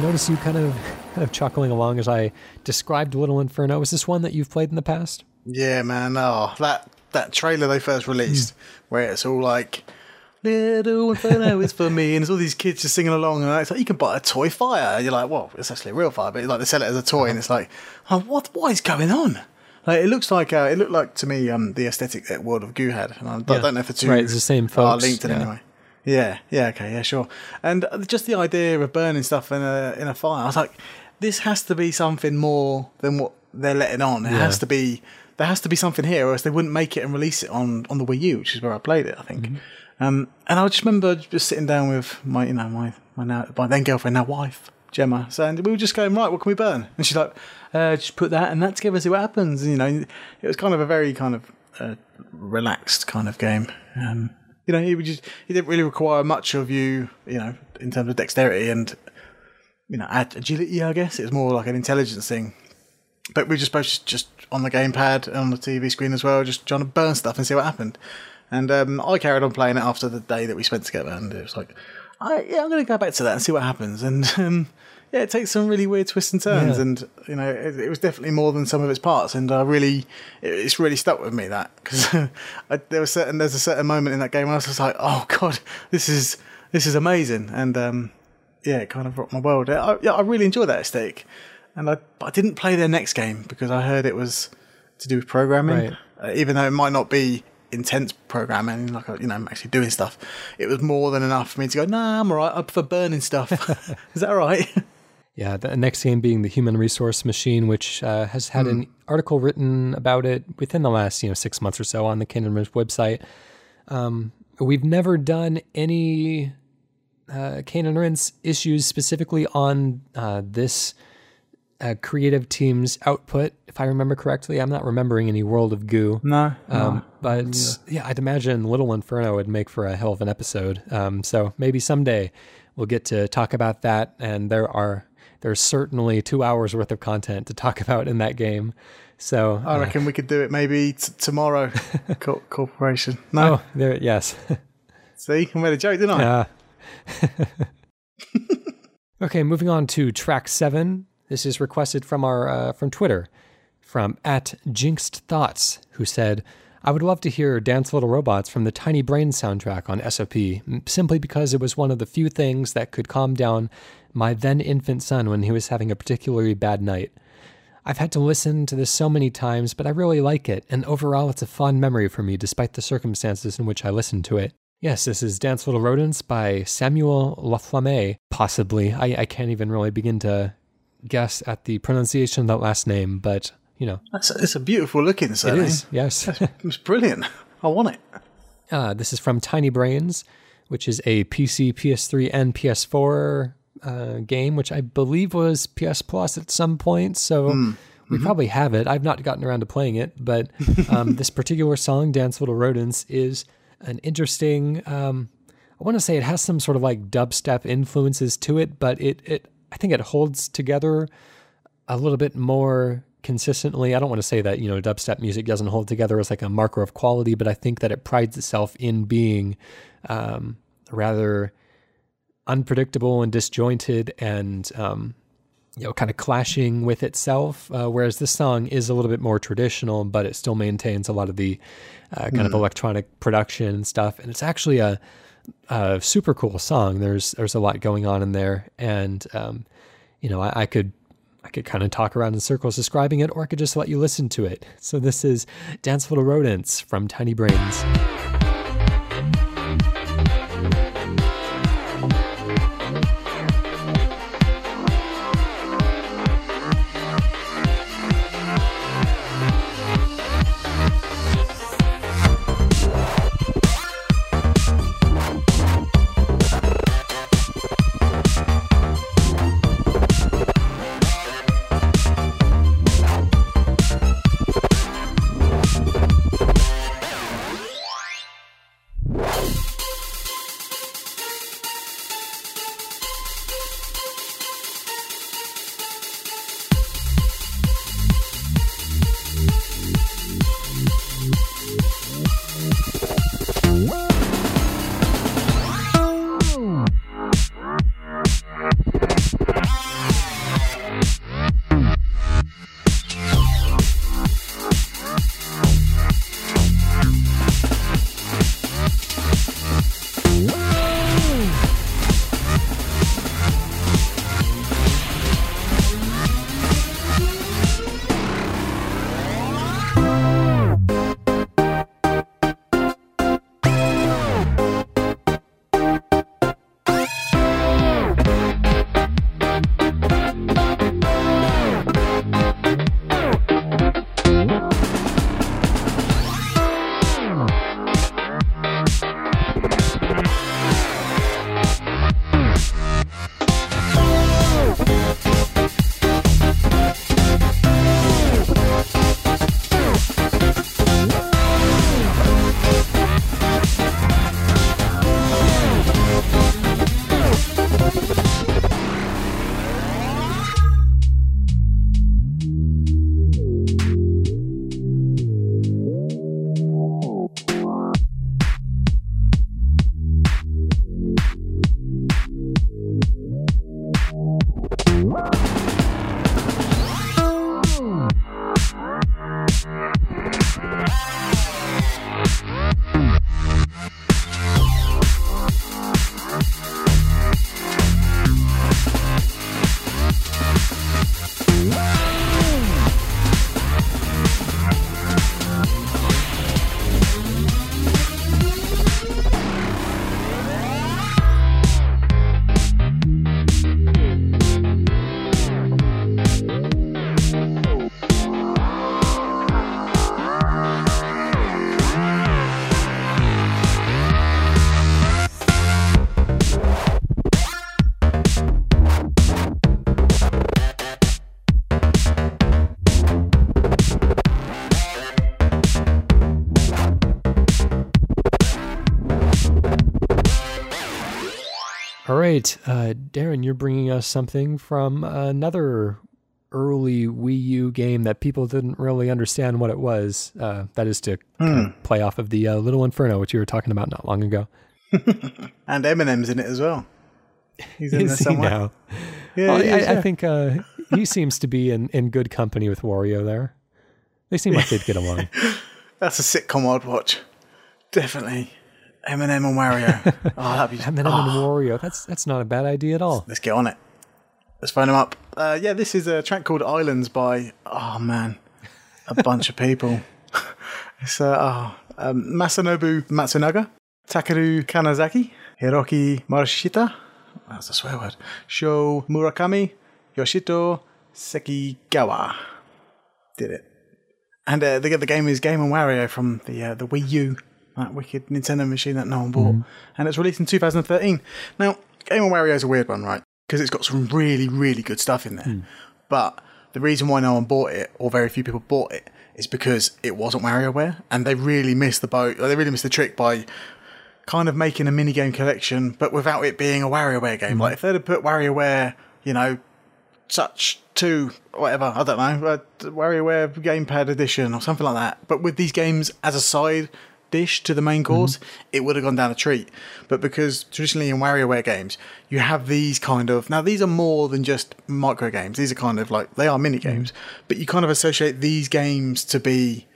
Notice you kind of kind of chuckling along as I described Little Inferno. Is this one that you've played in the past? Yeah, man. Oh, that that trailer they first released, mm. where it's all like Little Inferno is for me, and there's all these kids just singing along, and it's like you can buy a toy fire. And you're like, well, it's actually a real fire, but like they sell it as a toy, and it's like, oh, what what is going on? Like, it looks like uh, it looked like to me um, the aesthetic that World of Goo had, and I yeah. don't know if the two right, it's the same folks. are linked in yeah. anyway. Yeah, yeah, okay, yeah, sure. And just the idea of burning stuff in a in a fire, I was like, this has to be something more than what they're letting on. It yeah. has to be there has to be something here, or else they wouldn't make it and release it on on the Wii U, which is where I played it, I think. Mm-hmm. Um, and I just remember just sitting down with my, you know, my my now my then girlfriend, now wife, Gemma, saying we were just going right. What can we burn? And she's like, uh, just put that and that together, and see what happens. And, you know, it was kind of a very kind of uh, relaxed kind of game. Um, you know, he would just he didn't really require much of you, you know, in terms of dexterity and you know agility. I guess it was more like an intelligence thing. But we were just both just on the gamepad and on the TV screen as well, just trying to burn stuff and see what happened. And um, I carried on playing it after the day that we spent together, and it was like, I, yeah, I'm going to go back to that and see what happens. And <laughs> um, yeah, it takes some really weird twists and turns, yeah. and you know, it, it, was definitely more than some of its parts. And I really, it, it's really stuck with me that because <laughs> there was certain there's a certain moment in that game where I was just like, oh god, this is this is amazing, and um, yeah, it kind of rocked my world. I, yeah, I really enjoyed that aesthetic, and I I didn't play their next game because I heard it was to do with programming, right. uh, even though it might not be intense programming, like you know, I'm actually doing stuff. It was more than enough for me to go, nah, I'm alright. I prefer burning stuff. <laughs> Is that all right? <laughs> Yeah, the next game being the Human Resource Machine, which uh, has had mm. an article written about it within the last you know six months or so on the and website. Um, we've never done any uh, Cane and Rinse issues specifically on uh, this uh, creative team's output, if I remember correctly. I'm not remembering any World of Goo. No, um, no. but yeah. yeah. I'd imagine Little Inferno would make for a hell of an episode. Um, so maybe someday we'll get to talk about that. And there are there's certainly two hours worth of content to talk <laughs> about in that game. So I reckon uh, we could do it maybe t- tomorrow. <laughs> Co- corporation. No, oh, there. Yes. <laughs> See, I made a joke, didn't I? Yeah. okay, moving on to track seven. This is requested from our uh, from Twitter, from at Jinxed Thoughts, who said. I would love to hear Dance Little Robots from the Tiny Brain soundtrack on SOP, simply because it was one of the few things that could calm down my then infant son when he was having a particularly bad night. I've had to listen to this so many times, but I really like it, and overall it's a fond memory for me despite the circumstances in which I listened to it. Yes, this is Dance Little Rodents by Samuel Laflamme, possibly. I, I can't even really begin to guess at the pronunciation of that last name, but, you know. That's a, it's a beautiful looking surname. It is, yes. it's brilliant. I want it. Uh, this is from Tiny Brains, which is a PC, PS3, and PS4 uh, game, which I believe was PS Plus at some point. So mm. we mm-hmm. probably have it. I've not gotten around to playing it, but <laughs> um, this particular song, Dance Little Rodents, is an interesting. Um, I want to say it has some sort of like dubstep influences to it, but it, it I think it holds together a little bit more consistently. I don't want to say that, you know, dubstep music doesn't hold together as like a marker of quality, but I think that it prides itself in being um, rather unpredictable and disjointed and um, you know kind of clashing with itself uh, whereas this song is a little bit more traditional but it still maintains a lot of the uh, kind mm. of electronic production and stuff and it's actually a, a, super cool song there's there's a lot going on in there and um, you know I, I could I could kind of talk around in circles describing it, or I could just let you listen to it. So, this is Dance Little Rodents from Tiny Brains. Right, uh, Darren, you're bringing us something from another early Wii U game that people didn't really understand what it was. Uh, that is to kind of play off of the uh, Little Inferno, which you were talking about not long ago. <laughs> And Eminem's in it as well. He's in <laughs> there Is he somewhere. now? Yeah, Well, I, is, I think uh, he seems to be in, in good company with Wario there. They seem like they'd get along. <laughs> that's a sitcom I'd watch. Definitely. Eminem and Wario. <laughs> oh, that'd be. Eminem oh, and Wario. That's that's not a bad idea at all. Let's get on it. Let's phone him up. Uh, yeah, this is a track called Islands by, oh man, a bunch of people. <laughs> It's uh, oh, um, Masanobu Matsunaga, Takeru Kanazaki, Hiroki Morishita, that's a swear word, Sho Murakami, Yoshito Sekigawa. Did it. And uh, the, the game is Game and Wario from the uh, the Wii U, that wicked Nintendo machine that no one bought, mm. and it's released in 2013. Now, Game and Wario is a weird one, right? Because it's got some really really good stuff in there, mm. but the reason why no one bought it, or very few people bought it, is because it wasn't WarioWare, and they really missed the boat. They really missed the trick by kind of making a mini game collection, but without it being a WarioWare game. Mm. Like if they'd have put WarioWare, you know, such two, whatever, I don't know, uh, WarioWare Gamepad Edition or something like that. But with these games as a side dish to the main course, it would have gone down a treat. But because traditionally in WarioWare games, you have these kind of now these are more than just micro games. These are kind of like they are mini games, but you kind of associate these games to be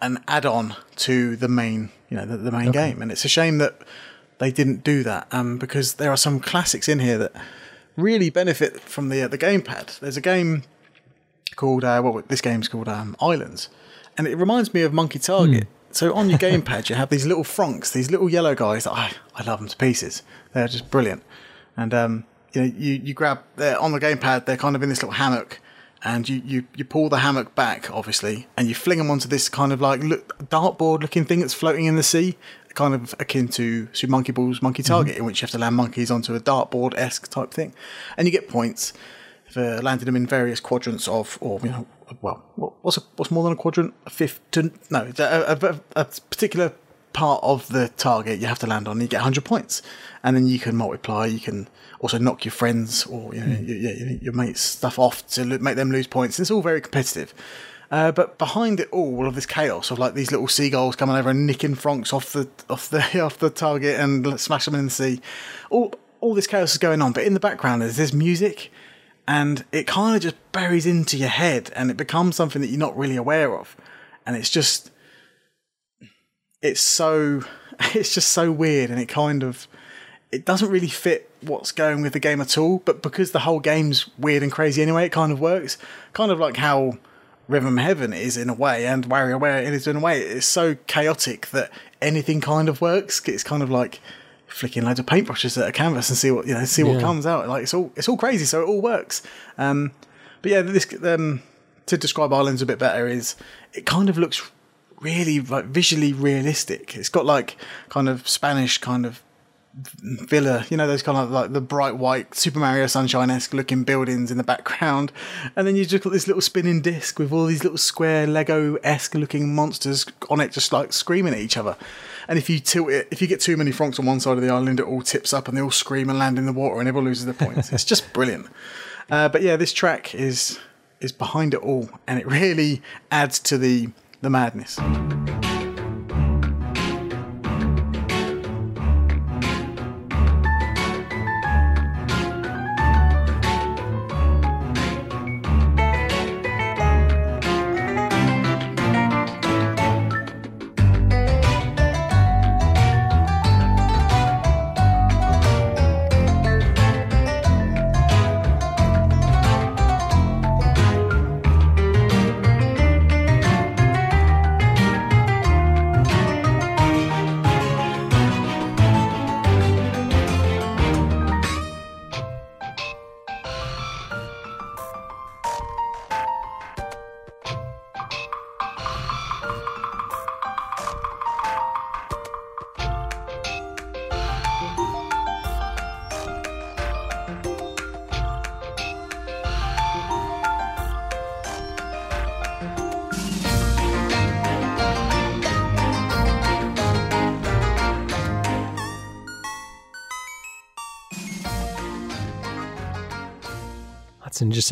an add-on to the main, you know, the, the main game. And it's a shame that they didn't do that um, because there are some classics in here that really benefit from the uh, the gamepad. There's a game called uh, well, this game's called um, Islands, and it reminds me of Monkey Target. So on your gamepad, you have these little fronks, these little yellow guys that I, I love them to pieces. They're just brilliant. And um, you know, you, you grab they're on the gamepad. They're kind of in this little hammock, and you, you, you pull the hammock back, obviously, and you fling them onto this kind of like look, dartboard looking thing that's floating in the sea, kind of akin to Super Monkey Ball's Monkey Target, in which you have to land monkeys onto a dartboard esque type thing, and you get points for landing them in various quadrants of, or you know, well, what's a, what's more than a quadrant? A fifth? To, no, a, a, a particular part of the target you have to land on. And You get 100 points, and then you can multiply. You can also knock your friends or you know, your, your, your mates stuff off to make them lose points. It's all very competitive. Uh, but behind it all, all of this chaos of like these little seagulls coming over and nicking fronks off the off the <laughs> off the target and smash them in the sea, all all this chaos is going on. But in the background, there's this music, and it kind of just buries into your head, and it becomes something that you're not really aware of, and it's just it's so <laughs> it's just so weird, and it kind of it doesn't really fit what's going with the game at all. But because the whole game's weird and crazy anyway, it kind of works. Kind of like how Rhythm Heaven is in a way, and WarioWare is in a way. It's so chaotic that anything kind of works. It's kind of like flicking loads of paintbrushes at a canvas and see what you know, see what Yeah. comes out. Like it's all it's all crazy, so it all works. Um, but yeah, this um, to describe Islands a bit better is it kind of looks really like visually realistic. It's got like kind of Spanish kind of villa, you know, those kind of like the bright white Super Mario Sunshine esque looking buildings in the background. And then you just got this little spinning disc with all these little square Lego esque looking monsters on it, just like screaming at each other. And if you tilt it, if you get too many fronks on one side of the island, it all tips up and they all scream and land in the water and everyone loses their points. it's just <laughs> brilliant. Uh, but yeah, this track is is behind it all and it really adds to the the madness.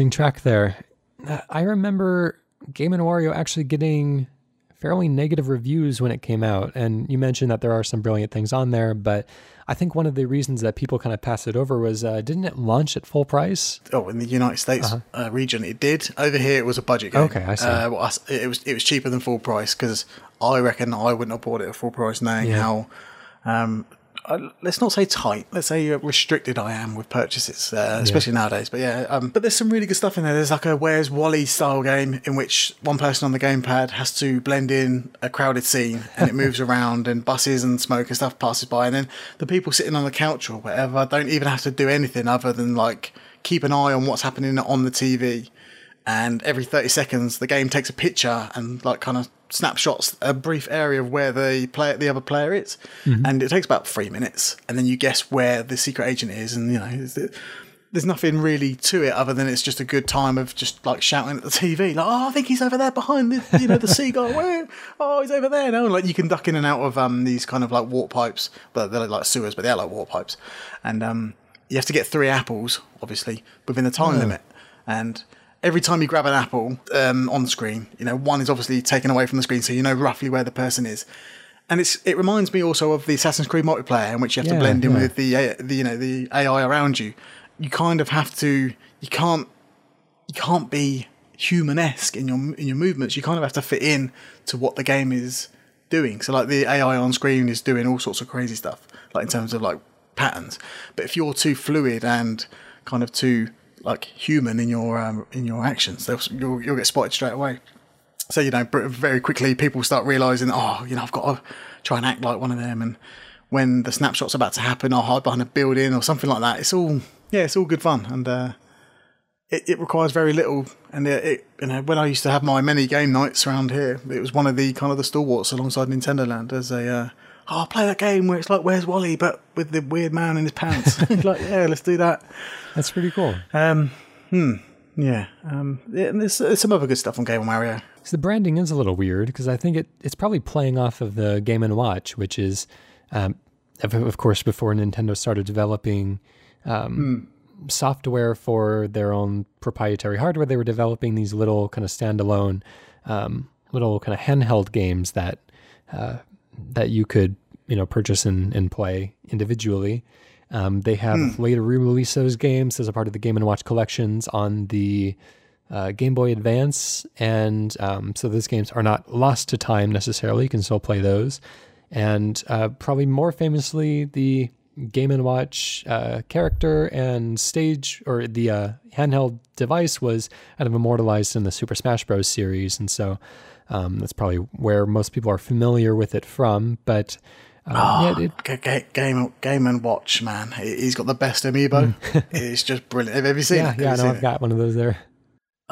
Interesting track there. Uh, I remember Game and Wario actually getting fairly negative reviews when it came out. And you mentioned that there are some brilliant things on there, but I think one of the reasons that people kind of passed it over was uh, didn't it launch at full price? Oh, in the United States uh-huh. uh, region, it did. Over here, it was a budget game. Okay, I see. Uh, well, it was it was cheaper than full price because I reckon I wouldn't have bought it at full price, knowing yeah. how um, uh, let's not say tight. Let's say restricted. I am with purchases, uh, especially yeah. nowadays. But yeah, um, but there's some really good stuff in there. There's like a Where's Wally style game in which one person on the gamepad has to blend in a crowded scene, and it moves <laughs> around, and buses and smoke and stuff passes by, and then the people sitting on the couch or whatever don't even have to do anything other than like keep an eye on what's happening on the TV and every 30 seconds the game takes a picture and like kind of snapshots a brief area of where the player the other player is. Mm-hmm. and it takes about three minutes and then you guess where the secret agent is and you know there's nothing really to it other than it's just a good time of just like shouting at the TV like oh I think he's over there behind the you know the <laughs> seagull. Where oh he's over there now. Like you can duck in and out of um these kind of like water pipes. But they're like sewers but they're like water pipes. And um you have to get three apples obviously within the time oh. limit. And every time you grab an apple um, on the screen, you know, one is obviously taken away from the screen, so you know roughly where the person is. And it's it reminds me also of the Assassin's Creed multiplayer, in which you have yeah, to blend in yeah. with the, the you know the AI around you. You kind of have to. You can't. You can't be human-esque in your in your movements. You kind of have to fit in to what the game is doing. So like the AI on screen is doing all sorts of crazy stuff, like in terms of like patterns. But if you're too fluid and kind of too like human in your um, in your actions. You'll, you'll get spotted straight away. So you know, very quickly people start realizing, oh, you know, I've got to try and act like one of them. And when the snapshot's about to happen, I'll hide behind a building or something like that. It's all yeah, it's all good fun, and uh, it, it requires very little. And it, it, you know, when I used to have my many game nights around here, it was one of the kind of the stalwarts alongside Nintendo Land as a uh, oh, I'll play that game where it's like, where's Wally, but with the weird man in his pants. <laughs> like, yeah, let's do that. That's pretty cool. Um, hmm. Yeah. Um, yeah there's, there's, some other good stuff on Game Mario. So the branding is a little weird because I think it, it's probably playing off of the Game and Watch, which is, um, of, of, course, before Nintendo started developing um, hmm. software for their own proprietary hardware, they were developing these little kind of standalone, um, little kind of handheld games that uh, that you could you know purchase and, and play individually. Um, they have mm. later re-released those games as a part of the Game and Watch collections on the uh, Game Boy Advance, and um, so those games are not lost to time necessarily. You can still play those, and uh, probably more famously, the Game and Watch uh, character and stage or the uh, handheld device was kind of immortalized in the Super Smash Bros. series, and so um, that's probably where most people are familiar with it from. But um, oh, yeah, it, game game and watch, man. He's got the best amiibo. <laughs> It's just brilliant. Have you seen yeah, it? Yeah, no, I've it? got one of those there.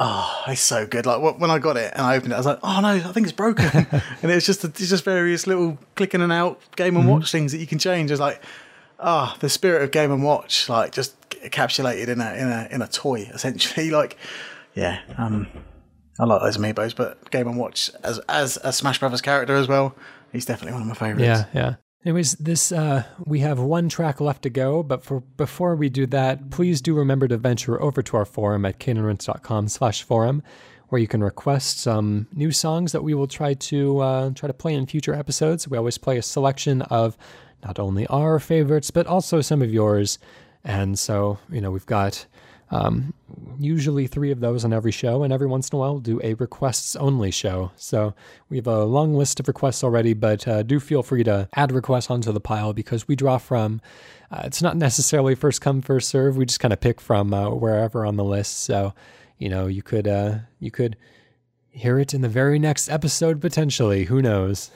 Oh, it's so good. Like when I got it and I opened it, I was like, "Oh no, I think it's broken." <laughs> <laughs> and it's just it's just various little clicking and out game and mm-hmm. watch things that you can change. It's like, ah, oh, the spirit of game and watch, like just encapsulated in a in a in a toy, essentially. Like, yeah, um, I like those amiibos, but Game and Watch as as a Smash Brothers character as well, he's definitely one of my favorites. Yeah, yeah. Anyways, this uh, we have one track left to go, but for before we do that, please do remember to venture over to our forum at caneandrinse.com slash forum, where you can request some new songs that we will try to uh, try to play in future episodes. We always play a selection of not only our favorites but also some of yours, and so you know we've got um, usually three of those on every show, and every once in a while we'll do a requests only show. So we have a long list of requests already, but uh, do feel free to add requests onto the pile because we draw from. Uh, it's not necessarily first come first serve. We just kind of pick from uh, wherever on the list. So you know you could uh, you could hear it in the very next episode potentially. Who knows?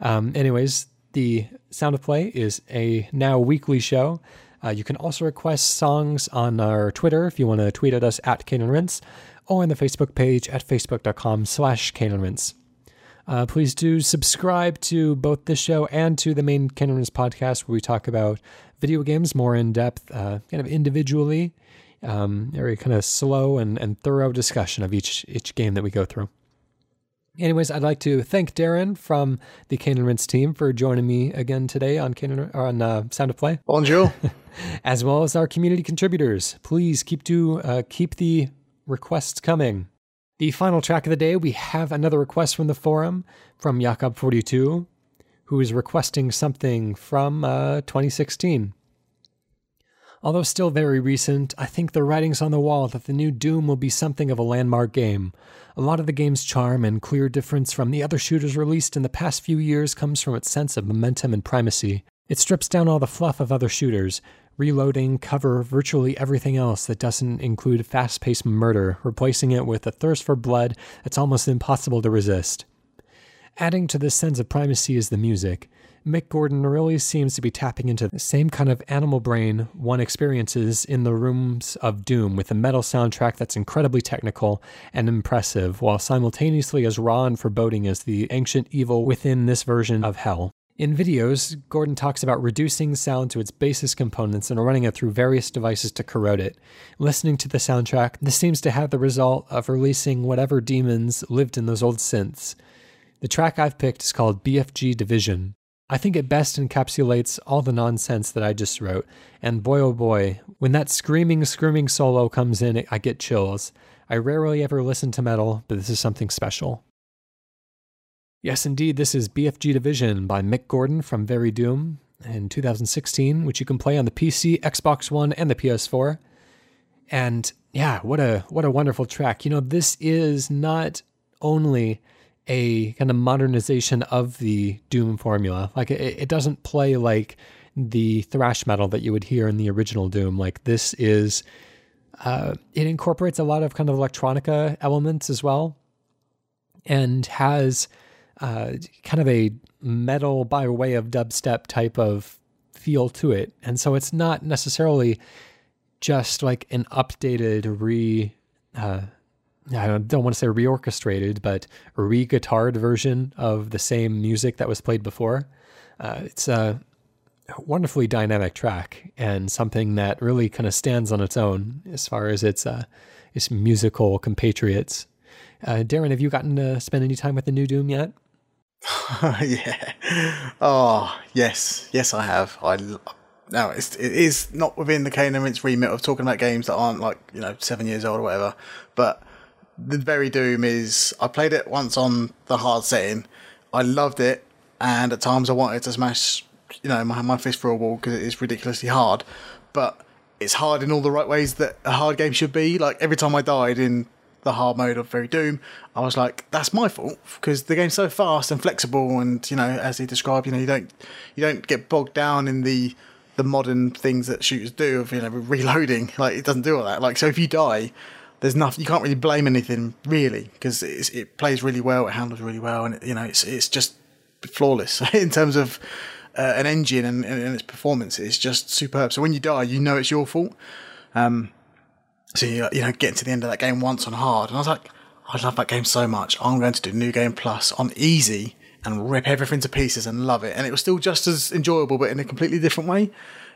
Um, anyways, the Sound of Play is a now weekly show. Uh, you can also request songs on our Twitter if you want to tweet at us at Cane and Rinse, or on the Facebook page at facebook.com slash Cane uh, please do subscribe to both this show and to the main and Rinse podcast where we talk about video games more in depth, uh, kind of individually. Um, very kind of slow and, and thorough discussion of each each game that we go through. Anyways, I'd like to thank Darren from the Cane and Rinse team for joining me again today on Cane on uh, Sound of Play. Bonjour. <laughs> as well as our community contributors. Please keep to uh, keep the requests coming. The final track of the day, we have another request from the forum from Yacob42, who is requesting something from uh, 2016. Although still very recent, I think the writing's on the wall that the new Doom will be something of a landmark game. A lot of the game's charm and clear difference from the other shooters released in the past few years comes from its sense of momentum and primacy. It strips down all the fluff of other shooters, reloading cover virtually everything else that doesn't include fast paced murder, replacing it with a thirst for blood that's almost impossible to resist. Adding to this sense of primacy is the music. Mick Gordon really seems to be tapping into the same kind of animal brain one experiences in the rooms of Doom with a metal soundtrack that's incredibly technical and impressive, while simultaneously as raw and foreboding as the ancient evil within this version of hell. In videos, Gordon talks about reducing sound to its basest components and running it through various devices to corrode it. Listening to the soundtrack, this seems to have the result of releasing whatever demons lived in those old synths. The track I've picked is called BFG Division. I think it best encapsulates all the nonsense that I just wrote, and boy oh boy, when that screaming, screaming solo comes in, I get chills. I rarely ever listen to metal, but this is something special. Yes, indeed, this is BFG Division by Mick Gordon from Very Doom in 2016, which you can play on the PC, Xbox One, and the PS4. And yeah, what a what a wonderful track. You know, this is not only a kind of modernization of the Doom formula. Like it, it doesn't play like the thrash metal that you would hear in the original Doom. Like this is uh, it incorporates a lot of kind of electronica elements as well, and has uh, kind of a metal by way of dubstep type of feel to it. And so it's not necessarily just like an updated re. Uh, I don't want to say reorchestrated, but re-guitared version of the same music that was played before. Uh, it's a wonderfully dynamic track and something that really kind of stands on its own as far as its uh, its musical compatriots. Uh, Darren, have you gotten to spend any time with the new Doom yet? <laughs> yeah. Oh, yes. Yes, I have. I now it's it is not within the Cane and Rinse remit of talking about games that aren't like you know seven years old or whatever. But the very Doom is I played it once on the hard setting. I loved it, and at times I wanted to smash you know my my fist for a wall because it is ridiculously hard. But it's hard in all the right ways that a hard game should be. Like every time I died in the hard mode of Very Doom, I was like, that's my fault because the game's so fast and flexible, and you know, as he described, you know, you don't you don't get bogged down in the the modern things that shooters do of you know reloading. <laughs> Like it doesn't do all that. Like so, if you die, there's nothing you can't really blame anything really because it plays really well, it handles really well, and you know, it's it's just flawless <laughs> in terms of. Uh, an engine and, and, its performance is just superb. So when you die, you know it's your fault. Um, so you, know, getting to the end of that game once on hard, and I was like, I love that game so much. I'm going to do New Game Plus on easy and rip everything to pieces and love it. And it was still just as enjoyable, but in a completely different way.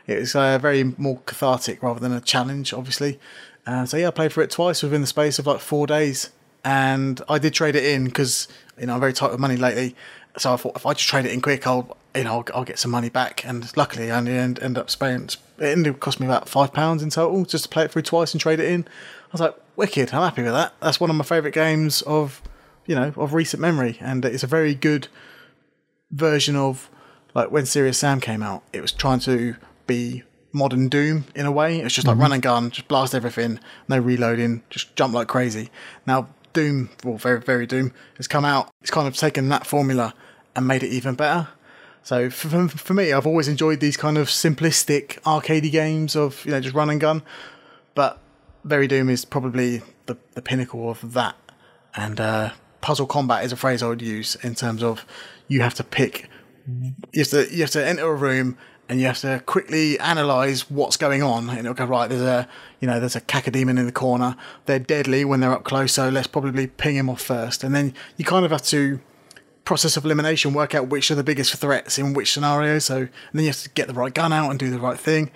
It was uh, very more cathartic rather than a challenge, obviously. Uh, so yeah, I played for it twice within the space of like four days, and I did trade it in because you know I'm very tight with money lately. So I thought if I just trade it in quick, I'll you know I'll, I'll get some money back. And luckily, I only end up spending it ended up costing me about five pounds in total just to play it through twice and trade it in. I was like, wicked! I'm happy with that. That's one of my favourite games of you know of recent memory, and it's a very good version of like when Serious Sam came out. It was trying to be modern Doom in a way. It's just like mm-hmm. run and gun, just blast everything, no reloading, just jump like crazy. Now Doom, well, very very Doom, has come out. It's kind of taken that formula and made it even better. So for, for me, I've always enjoyed these kind of simplistic arcadey games of you know just run and gun, but Very Doom is probably the, the pinnacle of that. And uh, puzzle combat is a phrase I would use in terms of you have to pick, you have to you have to enter a room and you have to quickly analyze what's going on. And it'll go right. There's a you know there's a cacodemon in the corner. They're deadly when they're up close, so let's probably ping him off first. And then you kind of have to process of elimination, work out which are the biggest threats in which scenario. So then you have to get the right gun out and do the right thing.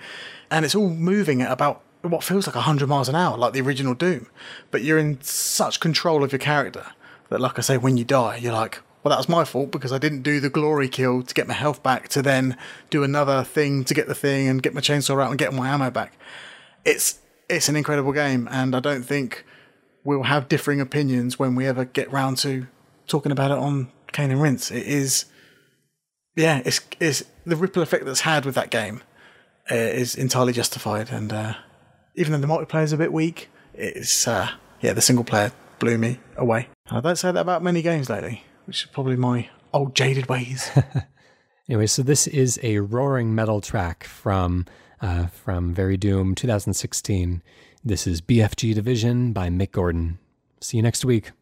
And it's all moving at about what feels like 100 miles an hour, like the original Doom. But you're in such control of your character that, like I say, when you die, you're like, well, that was my fault because I didn't do the glory kill to get my health back to then do another thing to get the thing and get my chainsaw out and get my ammo back. It's it's an incredible game, and I don't think we'll have differing opinions when we ever get round to talking about it on Cane and Rinse. It is, yeah, it's it's the ripple effect that's had with that game uh, is entirely justified, and uh, even though the multiplayer is a bit weak, it's uh, yeah, the single player blew me away. And I don't say that about many games lately which is probably my old jaded ways. <laughs> anyway, so this is a roaring metal track from uh, from Very Doom 2016. This is BFG Division by Mick Gordon. See you next week.